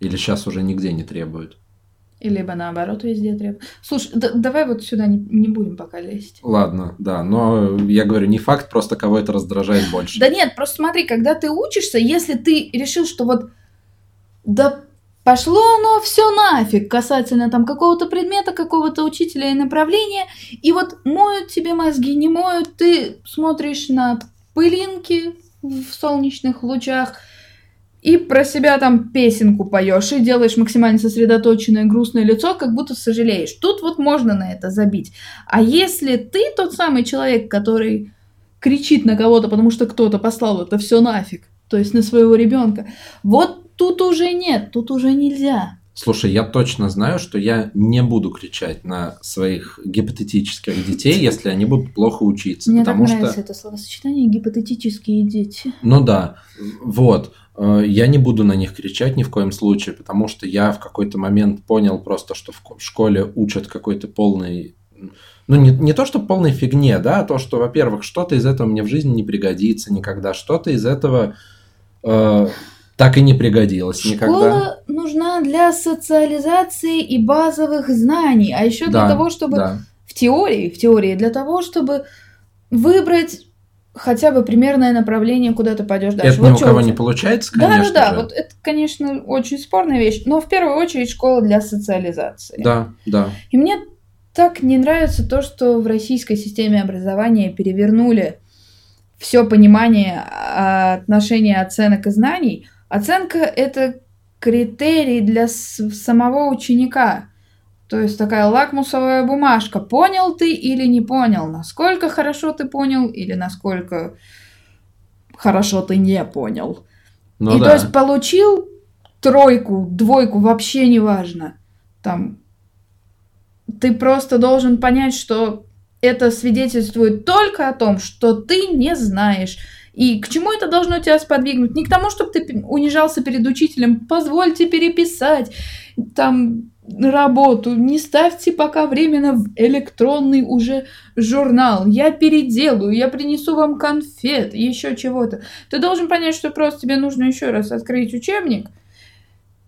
Или сейчас уже нигде не требуют. И либо наоборот везде требуют. Слушай, да- давай вот сюда не, не будем пока лезть. Ладно, да, но я говорю, не факт, просто кого это раздражает больше. Да нет, просто смотри, когда ты учишься, если ты решил, что вот да пошло оно все нафиг касательно там какого-то предмета, какого-то учителя и направления, и вот моют тебе мозги, не моют, ты смотришь на пылинки в солнечных лучах, и про себя там песенку поешь, и делаешь максимально сосредоточенное грустное лицо, как будто сожалеешь. Тут вот можно на это забить. А если ты тот самый человек, который кричит на кого-то, потому что кто-то послал это все нафиг, то есть на своего ребенка, вот тут уже нет, тут уже нельзя. Слушай, я точно знаю, что я не буду кричать на своих гипотетических детей, если они будут плохо учиться. Мне потому так что, нравится это словосочетание гипотетические дети. ну да, вот, э, я не буду на них кричать ни в коем случае, потому что я в какой-то момент понял просто, что в школе учат какой-то полный, ну не, не то, что полной фигне, да, а то, что, во-первых, что-то из этого мне в жизни не пригодится никогда, что-то из этого э, так и не пригодилось никогда. Школа нужна для социализации и базовых знаний, а еще для Да, того, чтобы Да. в теории, в теории, для того, чтобы выбрать хотя бы примерное направление, куда ты пойдешь дальше. Это Вот ни у кого не получается, Да, конечно да, да, же. вот это, конечно, очень спорная вещь, но в первую очередь школа для социализации. Да, да. И мне так не нравится то, что в российской системе образования перевернули все понимание а, отношения оценок и знаний. Оценка это критерий для самого ученика. То есть такая лакмусовая бумажка. Понял ты или не понял? Насколько хорошо ты понял или насколько хорошо ты не понял? Ну и да. то есть получил тройку, двойку, вообще не важно. Там ты просто должен понять, что это свидетельствует только о том, что ты не знаешь. И к чему это должно тебя сподвигнуть? Не к тому, чтобы ты унижался перед учителем, позвольте переписать там работу, не ставьте пока временно в электронный уже журнал, я переделаю, я принесу вам конфет, еще чего-то. Ты должен понять, что просто тебе нужно еще раз открыть учебник,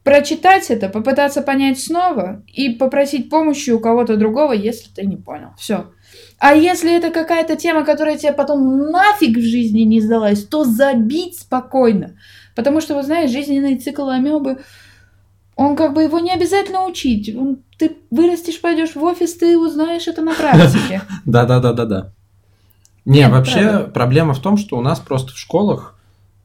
прочитать это, попытаться понять снова и попросить помощи у кого-то другого, если ты не понял. Все. А если это какая-то тема, которая тебе потом нафиг в жизни не сдалась, то забить спокойно. Потому что, вы знаете, жизненный цикл амебы, он как бы его не обязательно учить. Он- ты вырастешь, пойдешь в офис, ты узнаешь это на практике. Да, да, да, да, да. Не, вообще проблема в том, что у нас просто в школах,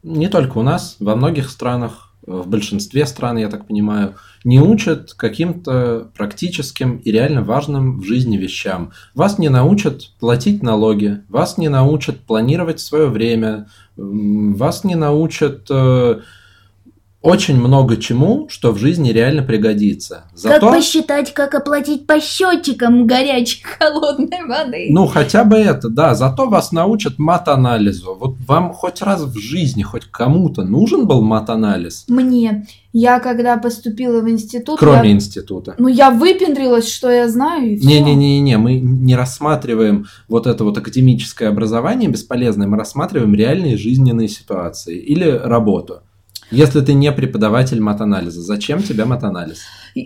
не только у нас, во многих странах, в большинстве стран, я так понимаю, не учат каким-то практическим и реально важным в жизни вещам. Вас не научат платить налоги, вас не научат планировать свое время, вас не научат э, очень много чему, что в жизни реально пригодится. Зато... Как посчитать, как оплатить по счетчикам горячей холодной воды. Ну, хотя бы это, да. Зато вас научат мат-анализу. Вот вам хоть раз в жизни, хоть кому-то нужен был мат-анализ, Мне, я когда поступила в институт, кроме я- института. ну я выпендрилась, что я знаю, и всё. Не-не-не-не, мы не рассматриваем вот это вот академическое образование бесполезное, мы рассматриваем реальные жизненные ситуации или работу. Если ты не преподаватель мат-анализа, зачем тебе мат-анализ?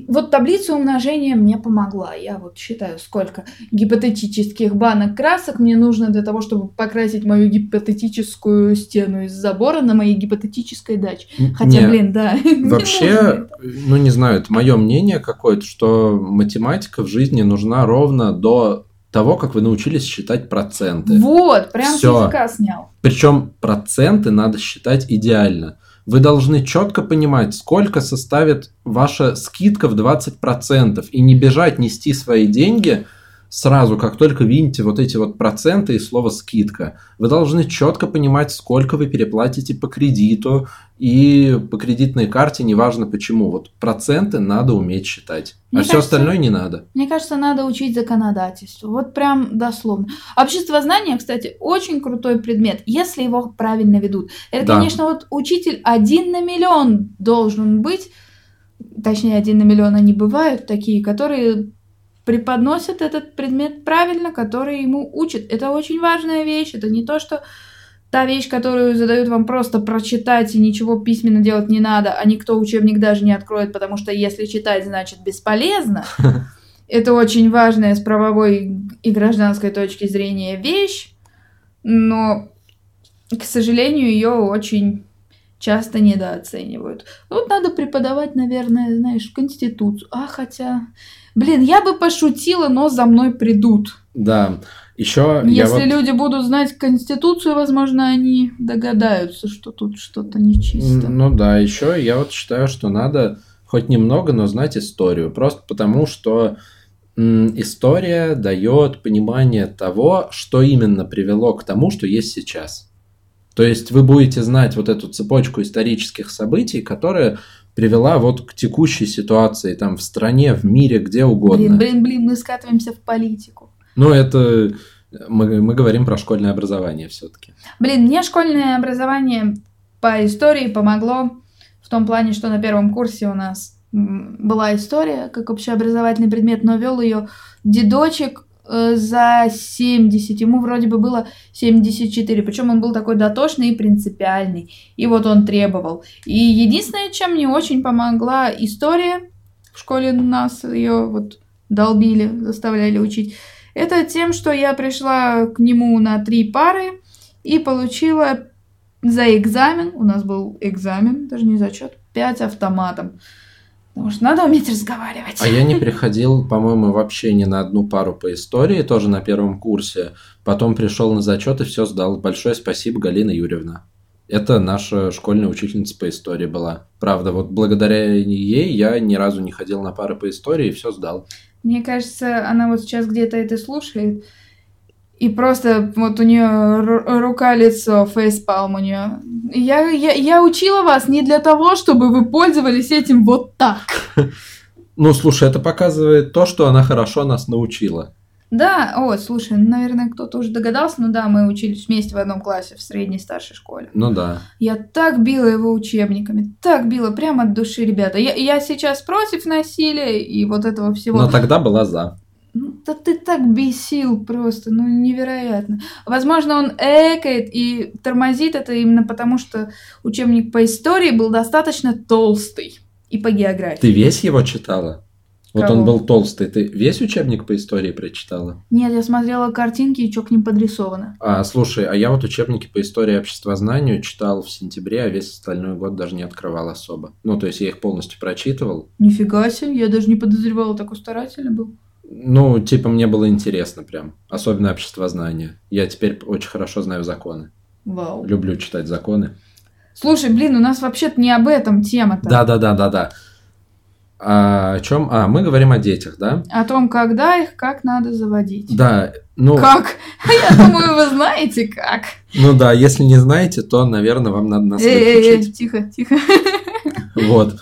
Вот таблица умножения мне помогла. Я вот считаю, сколько гипотетических банок красок мне нужно для того, чтобы покрасить мою гипотетическую стену из забора на моей гипотетической даче. Хотя, Не, блин, да. Вообще, ну не знаю, это мое мнение какое-то, что математика в жизни нужна ровно до того, как вы научились считать проценты. Вот, прям с языка снял. Причем проценты надо считать идеально. Вы должны четко понимать, сколько составит ваша скидка в 20%, и не бежать нести свои деньги сразу, как только видите вот эти вот проценты и слово скидка. Вы должны четко понимать, сколько вы переплатите по кредиту и по кредитной карте, неважно почему. Вот проценты надо уметь считать, Мне а все кажется, остальное не надо. Мне кажется, надо учить законодательство. Вот прям дословно. Общество знания, кстати, очень крутой предмет, если его правильно ведут. Это, Да. конечно, вот учитель один на миллион должен быть. Точнее, один на миллион они бывают такие, которые преподносят этот предмет правильно, которые ему учат. Это очень важная вещь. Это не то, что та вещь, которую задают вам просто прочитать и ничего письменно делать не надо, а никто учебник даже не откроет, потому что если читать, значит бесполезно. Это очень важная с правовой и гражданской точки зрения вещь, но, к сожалению, ее очень часто недооценивают. Вот надо преподавать, наверное, знаешь, Конституцию. А хотя, блин, я бы пошутила, но за мной придут. Да, еще Если я вот... люди будут знать Конституцию, возможно, они догадаются, что тут что-то нечисто. Ну да, еще я вот считаю, что надо хоть немного, но знать историю. Просто потому, что история дает понимание того, что именно привело к тому, что есть сейчас. То есть вы будете знать вот эту цепочку исторических событий, которая привела вот к текущей ситуации там в стране, в мире, где угодно. Блин, блин, блин, мы скатываемся в политику. Ну, это мы, мы говорим про школьное образование все-таки. Блин, мне школьное образование по истории помогло в том плане, что на первом курсе у нас была история как общеобразовательный предмет, но вел ее дедочек за 70, ему вроде бы было 74, причем он был такой дотошный и принципиальный, и вот он требовал. И единственное, чем мне очень помогла история, в школе нас ее вот долбили, заставляли учить, это тем, что я пришла к нему на три пары и получила за экзамен, у нас был экзамен, даже не зачет, пять автоматом. Потому что надо уметь разговаривать. А я не приходил, по-моему, вообще ни на одну пару по истории, тоже на первом курсе. Потом пришел на зачет и все сдал. Большое спасибо, Галина Юрьевна. Это наша школьная учительница по истории была. Правда, вот благодаря ей я ни разу не ходил на пары по истории и все сдал. Мне кажется, она вот сейчас где-то это слушает. И просто вот у нее рука-лицо, фейспалм у нее. Я, я, я учила вас не для того, чтобы вы пользовались этим вот так. Ну, слушай, это показывает то, что она хорошо нас научила. Да, о, слушай, ну, наверное, кто-то уже догадался, но да, мы учились вместе в одном классе в средней старшей школе. Ну да. Я так била его учебниками, так била, прямо от души, ребята. Я, я сейчас против насилия и вот этого всего. Но тогда была за. Ну, да ты так бесил просто, ну невероятно. Возможно, он экает и тормозит это именно потому, что учебник по истории был достаточно толстый и по географии. Ты весь его читала? Вот Кого? он был толстый. Ты весь учебник по истории прочитала? Нет, я смотрела картинки и что к ним подрисовано. А, слушай, а я вот учебники по истории и обществознанию читал в сентябре, а весь остальной год даже не открывал особо. Ну, то есть я их полностью прочитывал. Нифига себе, я даже не подозревала, такой старательный был. Ну, типа, мне было интересно прям. Особенно обществознание. Я теперь очень хорошо знаю законы. Вау. Люблю читать законы. Слушай, блин, у нас вообще-то не об этом тема-то. Да-да-да-да-да. А, о чем? А, мы говорим о детях, да? О том, когда их, как надо заводить. Да, ну... Как? Я думаю, вы знаете как. Ну да, если не знаете, то, наверное, вам надо нас выключить. тихо, тихо. Вот.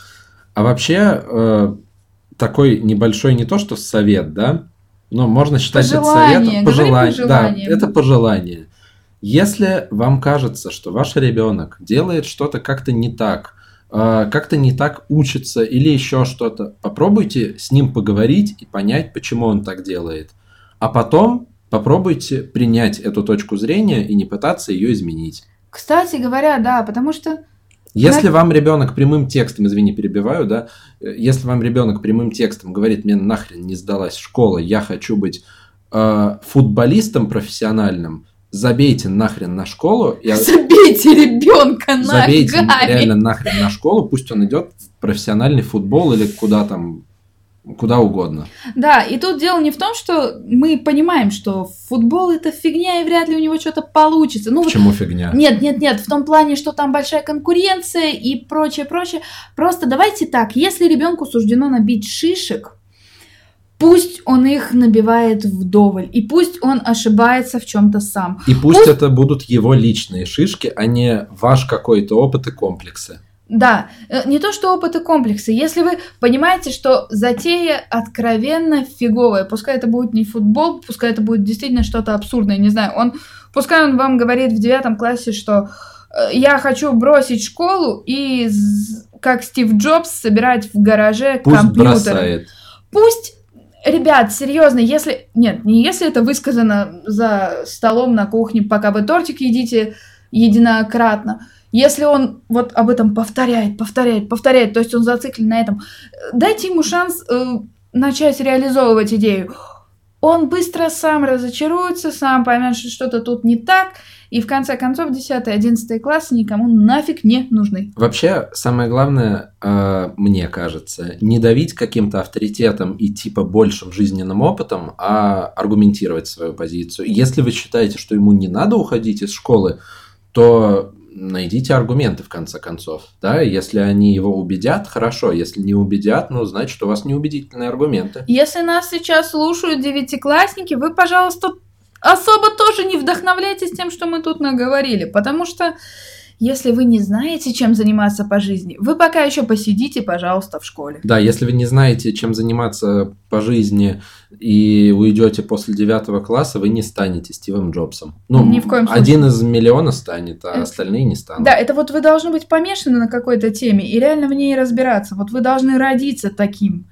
А вообще, э, такой небольшой не то, что совет, да? Но можно считать Пожелание, это советом. говори Пожелание. Да, пожелание. это пожелание. Если вам кажется, что ваш ребенок делает что-то как-то не так, э, как-то не так учится или еще что-то, попробуйте с ним поговорить и понять, почему он так делает. А потом попробуйте принять эту точку зрения и не пытаться ее изменить. Кстати говоря, да, потому что Если вам ребенок прямым текстом, извини, перебиваю, да, э, если вам ребенок прямым текстом говорит, мне нахрен не сдалась школа, я хочу быть э, футболистом профессиональным, забейте нахрен на школу, и забейте ребенка забейте ногами. реально нахрен на школу, пусть он идет в профессиональный футбол или куда там, куда угодно. Да, и тут дело не в том, что мы понимаем, что футбол это фигня и вряд ли у него что-то получится. Ну, Почему фигня? Нет, нет, нет, в том плане, что там большая конкуренция и прочее, прочее. Просто давайте так, если ребенку суждено набить шишек, пусть он их набивает вдоволь, и пусть он ошибается в чем-то сам. И пусть это будут его личные шишки, а не ваш какой-то опыт и комплексы. Да, э, не то что опыт и комплексы. Если вы понимаете, что затея откровенно фиговая, пускай это будет не футбол, пускай это будет действительно что-то абсурдное, не знаю, он, пускай он вам говорит в девятом классе, что э, я хочу бросить школу и как Стив Джобс собирать в гараже Пусть компьютеры. бросает. Пусть, ребят, серьезно, если... Нет, не если это высказано за столом на кухне, пока вы тортик едите, единократно. Если он вот об этом повторяет, повторяет, повторяет, то есть он зациклен на этом, дайте ему шанс э, начать реализовывать идею. Он быстро сам разочаруется, сам поймет, что что-то тут не так, и в конце концов 10-11 классы никому нафиг не нужны. Вообще, самое главное, э, мне кажется, не давить каким-то авторитетом и типа большим жизненным опытом, а аргументировать свою позицию. Если вы считаете, что ему не надо уходить из школы, то найдите аргументы в конце концов, да, если они его убедят, хорошо, если не убедят, ну, значит, у вас неубедительные аргументы. Если нас сейчас слушают девятиклассники, вы, пожалуйста, особо тоже не вдохновляйтесь тем, что мы тут наговорили, потому что если вы не знаете, чем заниматься по жизни, вы пока еще посидите, пожалуйста, в школе. Да, если вы не знаете, чем заниматься по жизни и уйдете после девятого класса, вы не станете Стивом Джобсом. Ну, Ни в коем случае. один из миллиона станет, а Это- остальные не станут. Да, это вот вы должны быть помешаны на какой-то теме и реально в ней разбираться. Вот вы должны родиться таким,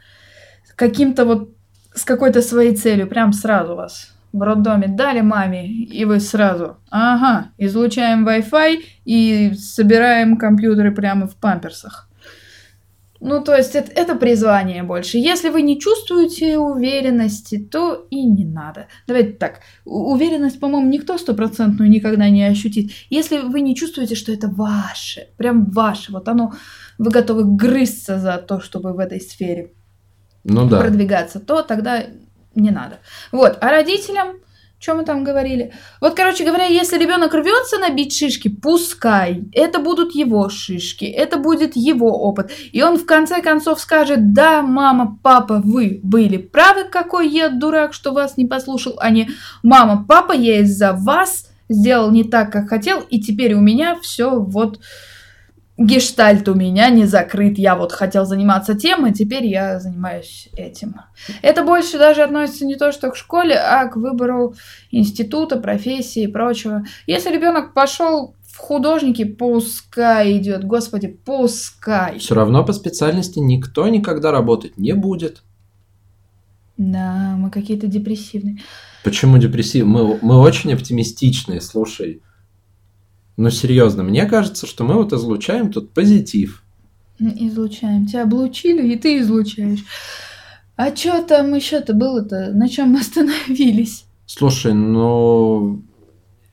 каким-то вот с какой-то своей целью, прям сразу вас в роддоме дали маме, и вы сразу, ага, излучаем Wi-Fi и собираем компьютеры прямо в памперсах. Ну, то есть это, это призвание больше. Если вы не чувствуете уверенности, то и не надо. Давайте так. Уверенность, по-моему, никто стопроцентную никогда не ощутит. Если вы не чувствуете, что это ваше, прям ваше, вот оно, вы готовы грызться за то, чтобы в этой сфере Ну да. продвигаться, то тогда не надо. Вот, а родителям, что мы там говорили? Вот, короче говоря, если ребенок рвется набить шишки, пускай. Это будут его шишки, это будет его опыт. И он в конце концов скажет, да, мама, папа, вы были правы, какой я дурак, что вас не послушал, а не мама, папа, я из-за вас сделал не так, как хотел, и теперь у меня все вот гештальт у меня не закрыт. Я вот хотел заниматься тем, а теперь я занимаюсь этим. Это больше даже относится не то, что к школе, а к выбору института, профессии и прочего. Если ребенок пошел в художники, пускай идет, господи, пускай. Все равно по специальности никто никогда работать не будет. Да, мы какие-то депрессивные. Почему депрессив? Мы, мы очень оптимистичные, слушай. Ну, серьезно, мне кажется, что мы вот излучаем тут позитив. Излучаем. Тебя облучили, и ты излучаешь. А что там еще-то было-то? На чем мы остановились? Слушай, ну,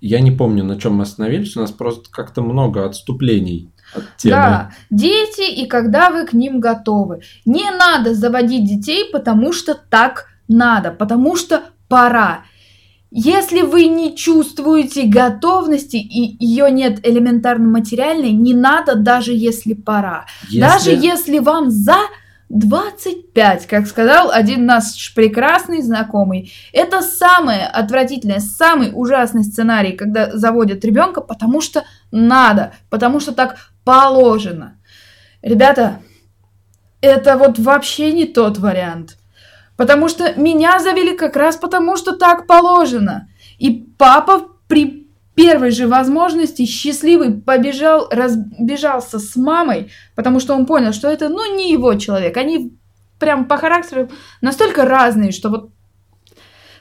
я не помню, на чем мы остановились. У нас просто как-то много отступлений от темы. Да, дети и когда вы к ним готовы. Не надо заводить детей, потому что так надо, потому что пора. Если вы не чувствуете готовности и ее нет элементарно материальной, не надо даже если пора. Даже если вам за 25, как сказал один наш прекрасный знакомый. Это самое отвратительное, самый ужасный сценарий, когда заводят ребенка, потому что надо, потому что так положено. Ребята, это вот вообще не тот вариант. Потому что меня завели как раз потому, что так положено. И папа при первой же возможности счастливый побежал, разбежался с мамой, потому что он понял, что это, ну, не его человек. Они прям по характеру настолько разные, что вот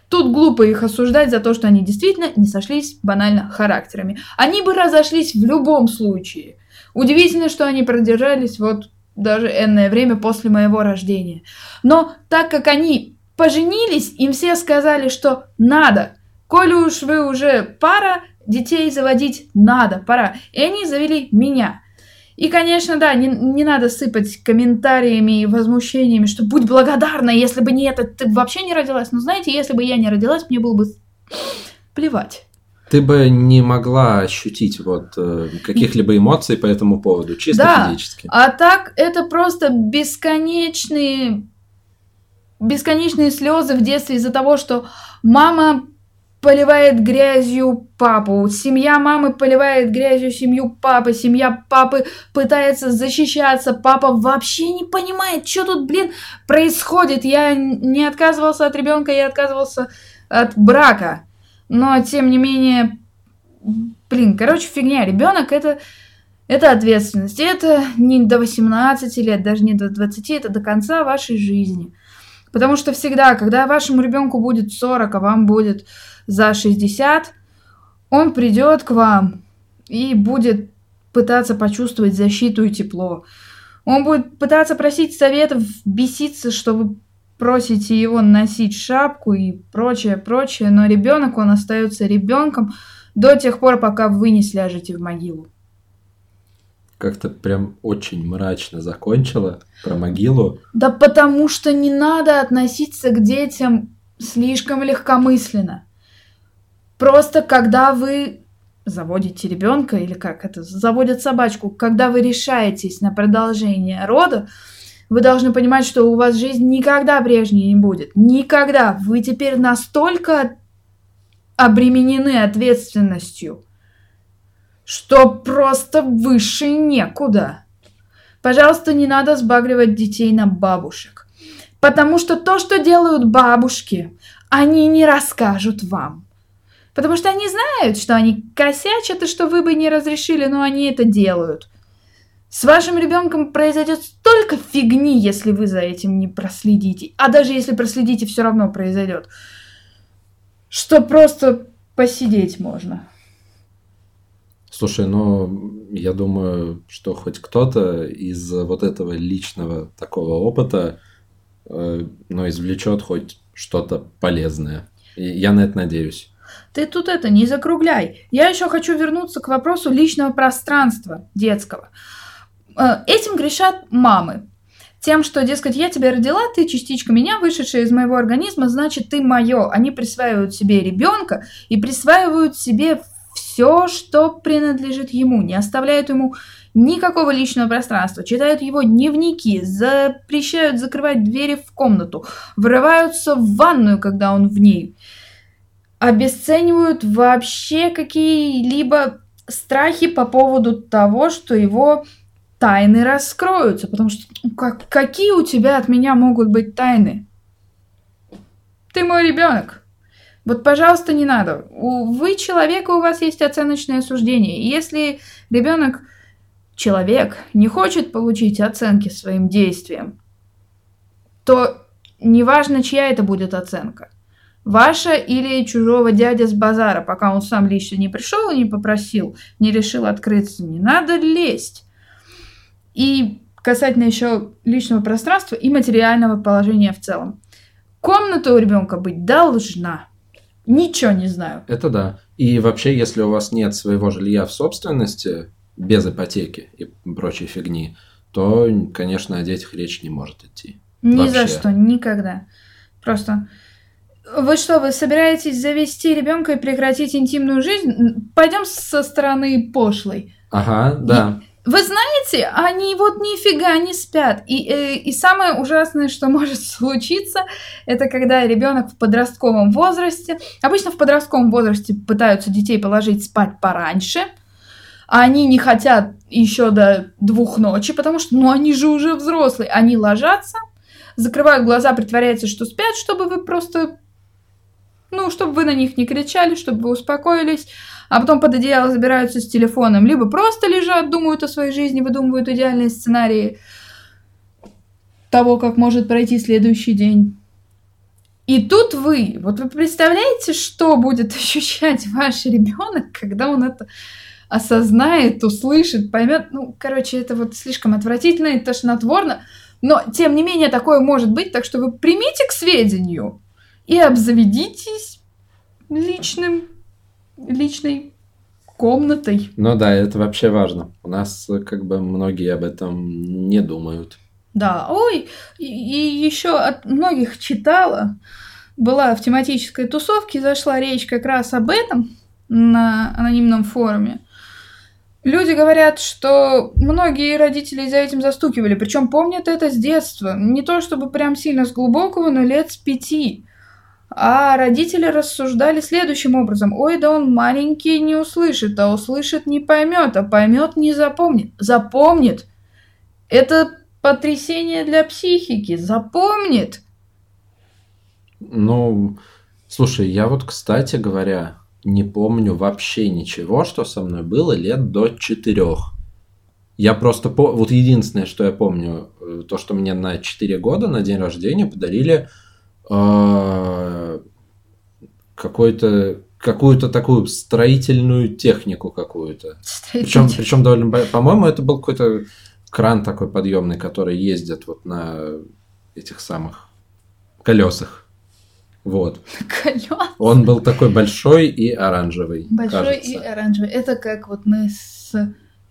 тут глупо их осуждать за то, что они действительно не сошлись банально характерами. Они бы разошлись в любом случае. Удивительно, что они продержались вот даже энное время после моего рождения. Но так как они поженились, им все сказали, что надо. Коли уж вы уже пара, детей заводить надо, пора. И они завели меня. И, конечно, да, не, не надо сыпать комментариями и возмущениями, что будь благодарна, если бы не это, ты вообще не родилась. Но знаете, если бы я не родилась, мне было бы плевать. Ты бы не могла ощутить вот э, каких-либо эмоций по этому поводу, чисто Да. физически. А так это просто бесконечные, бесконечные слезы в детстве из-за того, что мама поливает грязью папу, семья мамы поливает грязью семью папы, семья папы пытается защищаться, папа вообще не понимает, что тут, блин, происходит. Я не отказывался от ребенка, я отказывался от брака. Но, тем не менее, блин, короче, фигня. Ребенок это, это ответственность. Это не до 18 лет, даже не до 20, это до конца вашей жизни. Потому что всегда, когда вашему ребенку будет 40, а вам будет за 60, он придет к вам и будет пытаться почувствовать защиту и тепло. Он будет пытаться просить советов, беситься, что вы просите его носить шапку и прочее, прочее, но ребенок, он остается ребенком до тех пор, пока вы не сляжете в могилу. Как-то прям очень мрачно закончила про могилу. Да потому что не надо относиться к детям слишком легкомысленно. Просто когда вы заводите ребенка или как это, заводят собачку, когда вы решаетесь на продолжение рода, вы должны понимать, что у вас жизнь никогда прежней не будет. Никогда. Вы теперь настолько обременены ответственностью, что просто выше некуда. Пожалуйста, не надо сбагривать детей на бабушек. Потому что то, что делают бабушки, они не расскажут вам. Потому что они знают, что они косячат и что вы бы не разрешили, но они это делают. С вашим ребенком произойдет столько фигни, если вы за этим не проследите. А даже если проследите, все равно произойдет. Что просто посидеть можно. Слушай, ну, я думаю, что хоть кто-то из вот этого личного такого опыта, э, ну, извлечет хоть что-то полезное. Я на это надеюсь. Ты тут это не закругляй. Я еще хочу вернуться к вопросу личного пространства детского. Э, этим грешат мамы. Тем, что, дескать, я тебя родила, ты частичка меня, вышедшая из моего организма, значит, ты мое. Они присваивают себе ребенка и присваивают себе все, что принадлежит ему, не оставляют ему никакого личного пространства, читают его дневники, запрещают закрывать двери в комнату, врываются в ванную, когда он в ней, обесценивают вообще какие-либо страхи по поводу того, что его тайны раскроются, потому что ну, как, какие у тебя от меня могут быть тайны? Ты мой ребенок. Вот, пожалуйста, не надо. У, вы человек, у вас есть оценочное суждение. И если ребенок, человек, не хочет получить оценки своим действиям, то неважно, чья это будет оценка. Ваша или чужого дядя с базара, пока он сам лично не пришел и не попросил, не решил открыться. Не надо лезть. И касательно еще личного пространства и материального положения в целом. Комната у ребенка быть должна. Ничего не знаю. Это да. И вообще, если у вас нет своего жилья в собственности, без ипотеки и прочей фигни, то, конечно, о детях речь не может идти. Ни вообще. за что, никогда. Просто вы что, вы собираетесь завести ребенка и прекратить интимную жизнь? Пойдем со стороны пошлой. Ага, да. И вы знаете, они вот нифига не спят. И, и, э, и самое ужасное, что может случиться, это когда ребенок в подростковом возрасте, обычно в подростковом возрасте пытаются детей положить спать пораньше, а они не хотят еще до двух ночи, потому что, ну, они же уже взрослые. Они ложатся, закрывают глаза, притворяются, что спят, чтобы вы просто, ну, чтобы вы на них не кричали, чтобы вы успокоились а потом под одеяло забираются с телефоном, либо просто лежат, думают о своей жизни, выдумывают идеальные сценарии того, как может пройти следующий день. И тут вы, вот вы представляете, что будет ощущать ваш ребенок, когда он это осознает, услышит, поймет. Ну, короче, это вот слишком отвратительно и тошнотворно. Но, тем не менее, такое может быть, так что вы примите к сведению и обзаведитесь личным личной комнатой. Ну да, это вообще важно. У нас как бы многие об этом не думают. Да, ой, и, и еще от многих читала, была в тематической тусовке, зашла речь как раз об этом на анонимном форуме. Люди говорят, что многие родители за этим застукивали, причем помнят это с детства. Не то чтобы прям сильно с глубокого, но лет с пяти. А родители рассуждали следующим образом. Ой, да он маленький не услышит, а услышит не поймет, а поймет не запомнит. Запомнит. Это потрясение для психики. Запомнит. Ну, слушай, я вот, кстати говоря, не помню вообще ничего, что со мной было лет до четырех. Я просто... По... Вот единственное, что я помню, э, то, что мне на 4 года на день рождения подарили а, какой-то какую-то такую строительную технику какую-то. Причем, причем довольно, по-моему, это был какой-то кран такой подъемный, который ездит вот на этих самых колесах. Вот. Колёс. Он был такой большой и оранжевый. Большой кажется. и оранжевый. Это как вот мы с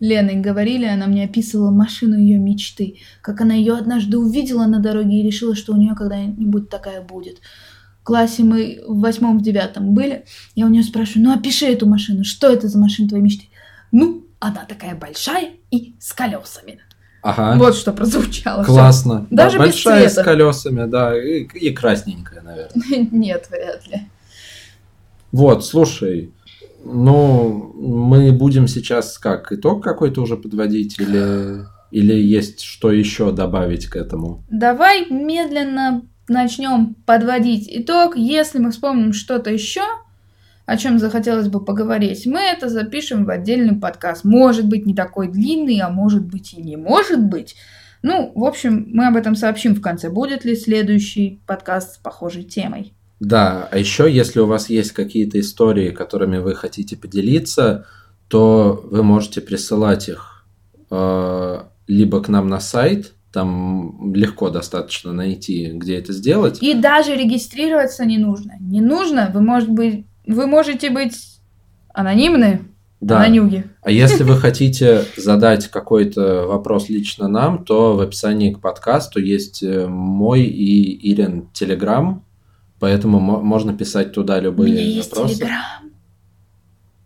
Леной говорили, она мне описывала машину ее мечты, как она ее однажды увидела на дороге и решила, что у нее когда-нибудь такая будет. В классе мы в восьмом, в девятом были, я у нее спрашиваю, ну опиши эту машину, что это за машина твоей мечты? Ну, она такая большая и с колесами. Ага. Вот что прозвучало. Классно. Да, Даже без большая с цвета. колесами, да, и, и красненькая, наверное. Нет, вряд ли. Вот, слушай, ну, мы будем сейчас как, итог какой-то уже подводить или, или есть что еще добавить к этому? Давай медленно начнем подводить итог. Если мы вспомним что-то еще, о чем захотелось бы поговорить, мы это запишем в отдельный подкаст. Может быть, не такой длинный, а может быть и не может быть. Ну, в общем, мы об этом сообщим в конце. Будет ли следующий подкаст с похожей темой? Да, а еще, если у вас есть какие-то истории, которыми вы хотите поделиться, то вы можете присылать их э, либо к нам на сайт, там легко достаточно найти, где это сделать. И даже регистрироваться не нужно. Не нужно, вы, может быть, вы можете быть анонимны, Да. анонюги. А если вы хотите задать какой-то вопрос лично нам, то в описании к подкасту есть э, мой и Ирин Телеграм, поэтому мо- можно писать туда У любые меня есть вопросы. телеграм.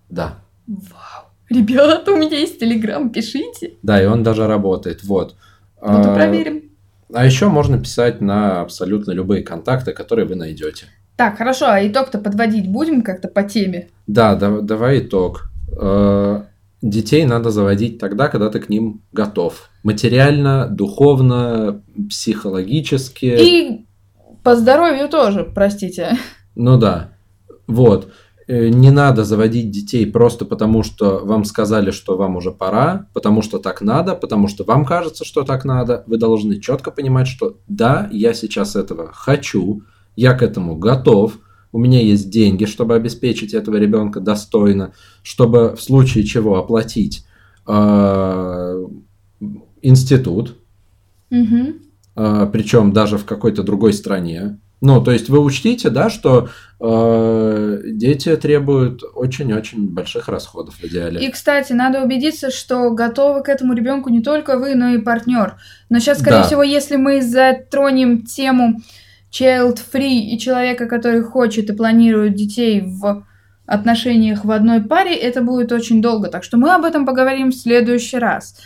Да, Вау. Ребята, у меня есть телеграм, пишите. да, и он даже работает. Вот. Вот и А, проверим. А еще можно писать на абсолютно любые контакты, которые вы найдете. Так, хорошо, а итог-то подводить будем как-то по теме? Да, да- давай итог. Э, Детей надо заводить тогда, когда ты к ним готов. Материально, духовно, психологически. И по здоровью тоже, простите. Ну да. Вот. Э, Не надо заводить детей просто потому, что вам сказали, что вам уже пора, потому что так надо, потому что вам кажется, что так надо. Вы должны четко понимать, что да, я сейчас этого хочу, я к этому готов, у меня есть деньги, чтобы обеспечить этого ребенка достойно, чтобы в случае чего оплатить э, институт, Мгм. Причем даже в какой-то другой стране. Ну, то есть вы учтите, да, что э, дети требуют очень-очень больших расходов в идеале. И, кстати, надо убедиться, что готовы к этому ребенку не только вы, но и партнер. Но сейчас, скорее Да. всего, если мы затронем тему child-free и человека, который хочет и планирует детей в отношениях в одной паре, это будет очень долго. Так что мы об этом поговорим в следующий раз.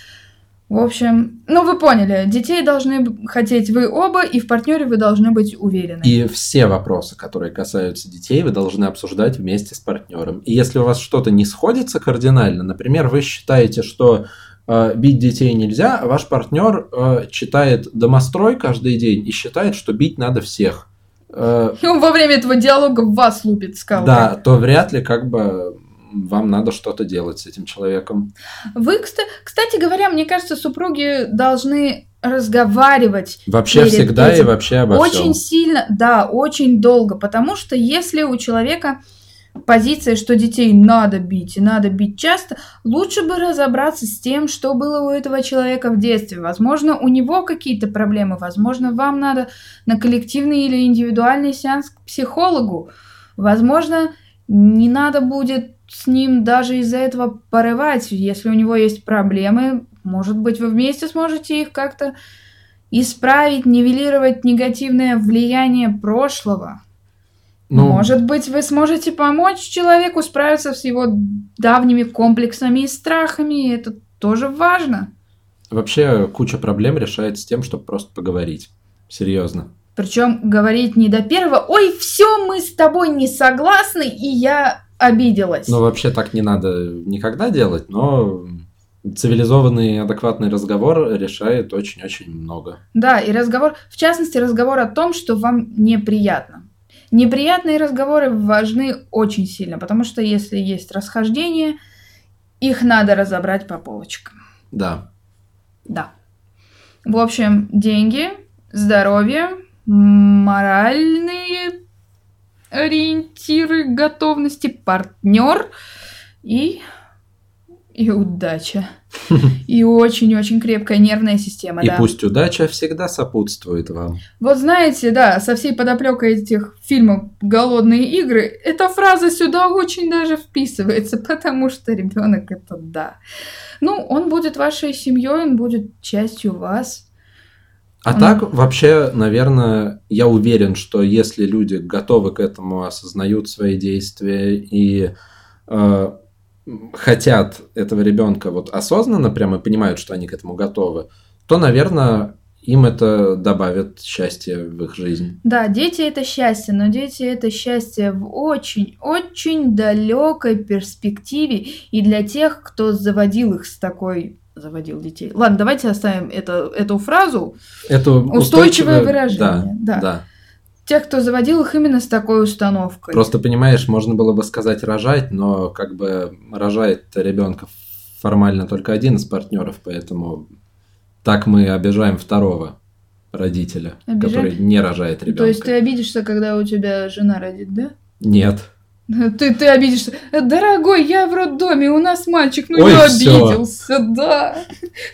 В общем, ну вы поняли, детей должны хотеть вы оба, и в партнере вы должны быть уверены. И все вопросы, которые касаются детей, вы должны обсуждать вместе с партнером. И если у вас что-то не сходится кардинально, например, вы считаете, что э, бить детей нельзя, а ваш партнер э, читает домострой каждый день и считает, что бить надо всех. Э, И он во время этого диалога в вас лупит скалкой. да, то вряд ли как бы вам надо что-то делать с этим человеком. Вы, кста- кстати говоря, мне кажется, супруги должны разговаривать Вообще всегда и этим вообще обо очень всем. сильно, да, очень долго, потому что если у человека позиция, что детей надо бить и надо бить часто, лучше бы разобраться с тем, что было у этого человека в детстве. Возможно, у него какие-то проблемы, возможно, вам надо на коллективный или индивидуальный сеанс к психологу. Возможно, не надо будет с ним даже из-за этого порывать. Если у него есть проблемы, может быть, вы вместе сможете их как-то исправить, нивелировать негативное влияние прошлого. Ну, Может быть, вы сможете помочь человеку справиться с его давними комплексами и страхами. и Это тоже важно. Вообще куча проблем решается тем, чтобы просто поговорить. Серьезно. Причем говорить не до первого, ой, все, мы с тобой не согласны, и я обиделась. Ну, вообще так не надо никогда делать, но цивилизованный, адекватный разговор решает очень-очень много. Да, и разговор, в частности, разговор о том, что вам неприятно. Неприятные разговоры важны очень сильно, потому что если есть расхождение, их надо разобрать по полочкам. Да. Да. В общем, деньги, здоровье, моральные ориентиры готовности, партнер и и удача. И очень-очень крепкая нервная система, И да. пусть удача всегда сопутствует вам. Вот знаете, да, со всей подоплекой этих фильмов «Голодные игры» эта фраза сюда очень даже вписывается, потому что ребенок это да. Ну, он будет вашей семьей, он будет частью вас. А Он- так, вообще, наверное, я уверен, что если люди готовы к этому, осознают свои действия и э, хотят этого ребенка вот осознанно прямо понимают, что они к этому готовы, то, наверное, им это добавит счастья в их жизнь. Да, дети это счастье, но дети это счастье в очень-очень далекой перспективе и для тех, кто заводил их с такой заводил детей. Ладно, давайте оставим это, эту фразу. Это Устойчивое выражение, Да, да. да. Тех, кто заводил их именно с такой установкой. Просто понимаешь, можно было бы сказать рожать, но как бы рожает ребенка формально только один из партнеров, поэтому так мы обижаем второго родителя, Обижаем? который не рожает ребенка. То есть ты обидишься, когда у тебя жена родит, да? Нет. Ты, ты обидишься. Дорогой, я в роддоме, у нас мальчик, ну Ой, я обиделся, да.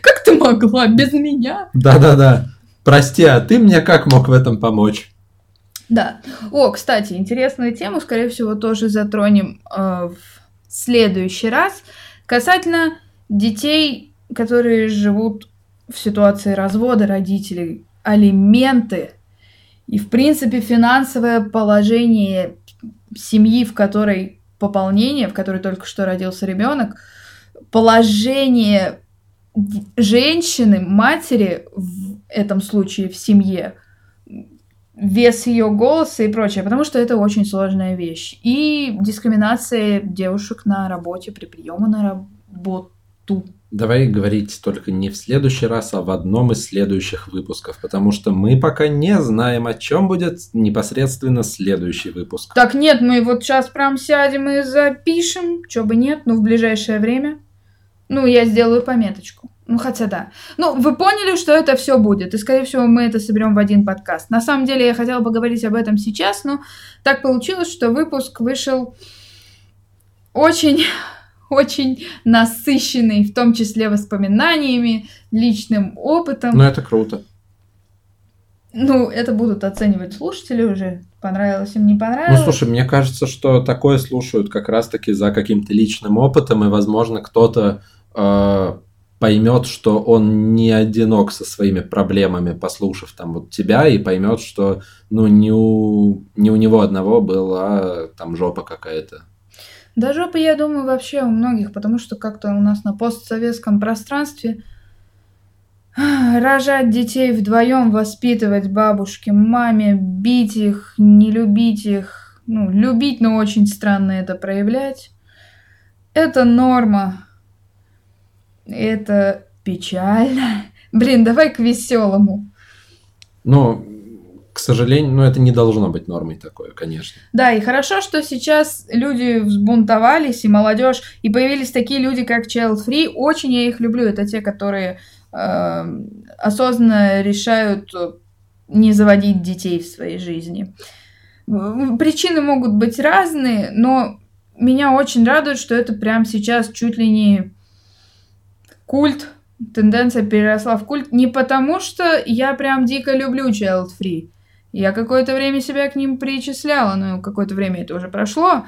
Как ты могла без меня? Да-да-да. Прости, а ты мне как мог в этом помочь? Да. О, кстати, интересную тему, скорее всего, тоже затронем э, в следующий раз. Касательно детей, которые живут в ситуации развода родителей, алименты и, в принципе, финансовое положение семьи, в которой пополнение, в которой только что родился ребенок, положение женщины, матери в этом случае в семье, вес ее голоса и прочее, потому что это очень сложная вещь. И дискриминация девушек на работе при приеме на работу. Давай говорить только не в следующий раз, а в одном из следующих выпусков, потому что мы пока не знаем, о чем будет непосредственно следующий выпуск. Так, нет, мы вот сейчас прям сядем и запишем, чё бы нет, ну, в ближайшее время. Ну, я сделаю пометочку. Ну, хотя да. Ну, вы поняли, что это все будет, и, скорее всего, мы это соберем в один подкаст. На самом деле, я хотела поговорить об этом сейчас, но так получилось, что выпуск вышел очень, очень насыщенный, в том числе воспоминаниями, личным опытом. Ну, это круто. Ну, это будут оценивать слушатели уже. Понравилось им, не Ну, понравилось. слушай, мне кажется, что такое слушают как раз-таки за каким-то личным опытом, и, возможно, кто-то э, поймет, что он не одинок со своими проблемами, послушав там вот тебя, и поймет, что ну не у, не у него одного была там жопа какая-то. Да жопа, я думаю, вообще у многих, потому что как-то у нас на постсоветском пространстве рожать детей вдвоем, воспитывать бабушке, маме, бить их, не любить их, ну, любить, но очень странно это проявлять. Это норма. Это печально. Блин, давай к веселому. Но, к сожалению, ну это не должно быть нормой такое, конечно. Да, и хорошо, что сейчас люди взбунтовались, и молодежь, и появились такие люди, как Child Free. Очень я их люблю. Это те, которые э, осознанно решают не заводить детей в своей жизни. Причины могут быть разные, но меня очень радует, что это прямо сейчас чуть ли не культ, тенденция переросла в культ. Не потому, что я прям дико люблю Child Free. Я какое-то время себя к ним причисляла, но какое-то время это уже прошло.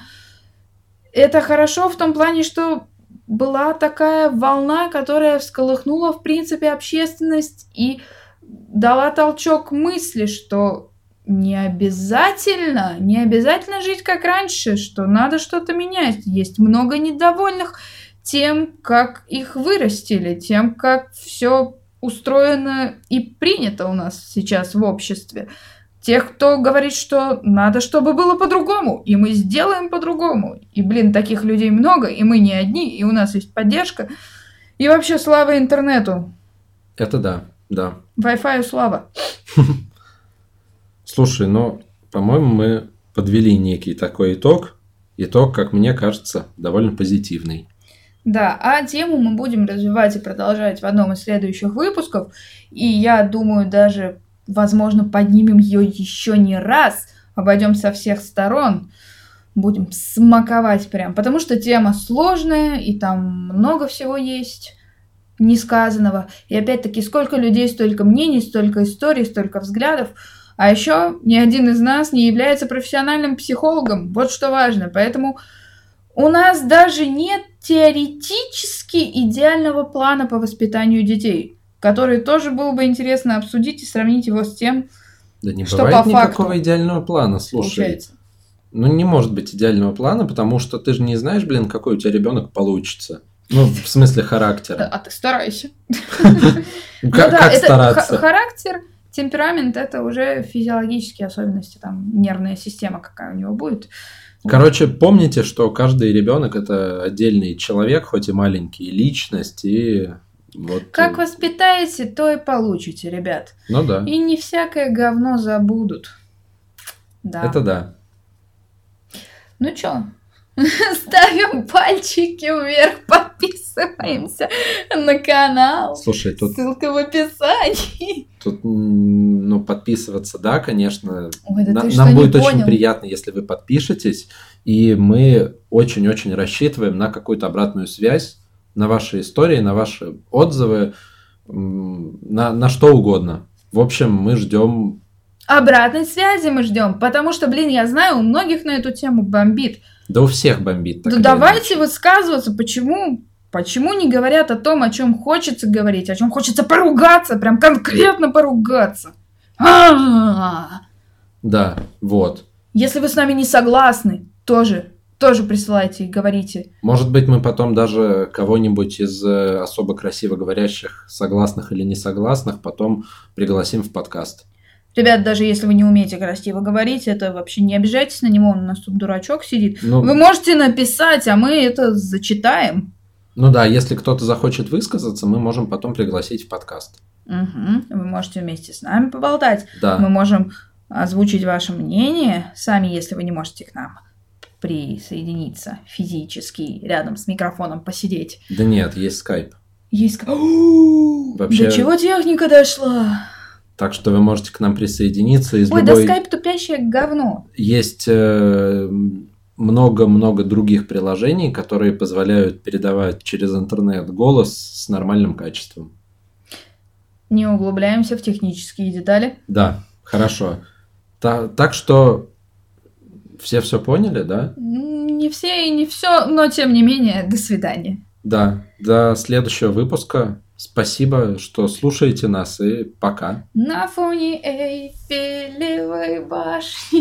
Это хорошо в том плане, что была такая волна, которая всколыхнула, в принципе, общественность и дала толчок мысли, что не обязательно, не обязательно жить как раньше, что надо что-то менять. Есть много недовольных тем, как их вырастили, тем, как все устроено и принято у нас сейчас в обществе. Тех, кто говорит, что надо, чтобы было по-другому, и мы сделаем по-другому. И, блин, таких людей много, и мы не одни, и у нас есть поддержка. И вообще слава интернету. Это да, да. Wi-Fi слава. Слушай, ну, по-моему, мы подвели некий такой итог. Итог, как мне кажется, довольно позитивный. Да, а тему мы будем развивать и продолжать в одном из следующих выпусков. И я думаю, даже, возможно, поднимем ее еще не раз, обойдем со всех сторон. Будем смаковать прям, потому что тема сложная, и там много всего есть несказанного. И опять-таки, сколько людей, столько мнений, столько историй, столько взглядов. А еще ни один из нас не является профессиональным психологом. Вот что важно. Поэтому у нас даже нет теоретически идеального плана по воспитанию детей, который тоже было бы интересно обсудить и сравнить его с тем, Да не Что бывает по никакого факту идеального плана, слушай. получается. Ну, не может быть идеального плана, потому что ты же не знаешь, блин, какой у тебя ребенок получится. Ну, в смысле характера. А ты старайся. Как, Ну стараться? ха- характер, темперамент это уже физиологические особенности, там нервная система какая у него будет. Короче, помните, что каждый ребенок это отдельный человек, хоть и маленький, личность, и вот. Как э, воспитаете, то и получите, ребят. Ну да. И не всякое говно забудут. Да. Это да. Ну чё, ставим пальчики вверх, подписываемся на канал. Слушай, тут, Ссылка в описании. тут ну, подписываться, да, конечно. Ой, да На- нам будет очень понял? приятно, если вы подпишетесь, и мы очень-очень рассчитываем на какую-то обратную связь, на ваши истории, на ваши отзывы, на, на что угодно. В общем, мы ждем. Обратной связи мы ждем, потому что, блин, я знаю, у многих на эту тему бомбит. Да у всех бомбит. так Да давайте иначе. высказываться, почему, почему не говорят о том, о чем хочется говорить, о чем хочется поругаться, прям конкретно поругаться. А-а-а. Да, вот. Если вы с нами не согласны, тоже, тоже присылайте и говорите. Может быть, мы потом даже кого-нибудь из э, особо красиво говорящих, согласных или не согласных, потом пригласим в подкаст. Ребят, даже если вы не умеете красиво говорить, это вообще не обижайтесь на него, он у нас тут дурачок сидит. Ну, Вы можете написать, а мы это зачитаем. ну да, если кто-то захочет высказаться, мы можем потом пригласить в подкаст. Мгм. Вы можете вместе с нами поболтать. Да. Мы можем озвучить ваше мнение сами, если вы не можете к нам присоединиться физически, рядом с микрофоном посидеть. Да нет, есть скайп. Есть... Вообще- До чего техника дошла? Так что вы можете к нам присоединиться из Ой, да любой... скайп тупящее говно. Есть э, много-много других приложений, которые позволяют передавать через интернет голос с нормальным качеством. Не углубляемся в технические детали. Да, хорошо. Та- так что все все поняли, да? Не все и не все, но тем не менее, до свидания. Да. До следующего выпуска. Спасибо, что слушаете нас и пока. На фоне Эйфелевой башни.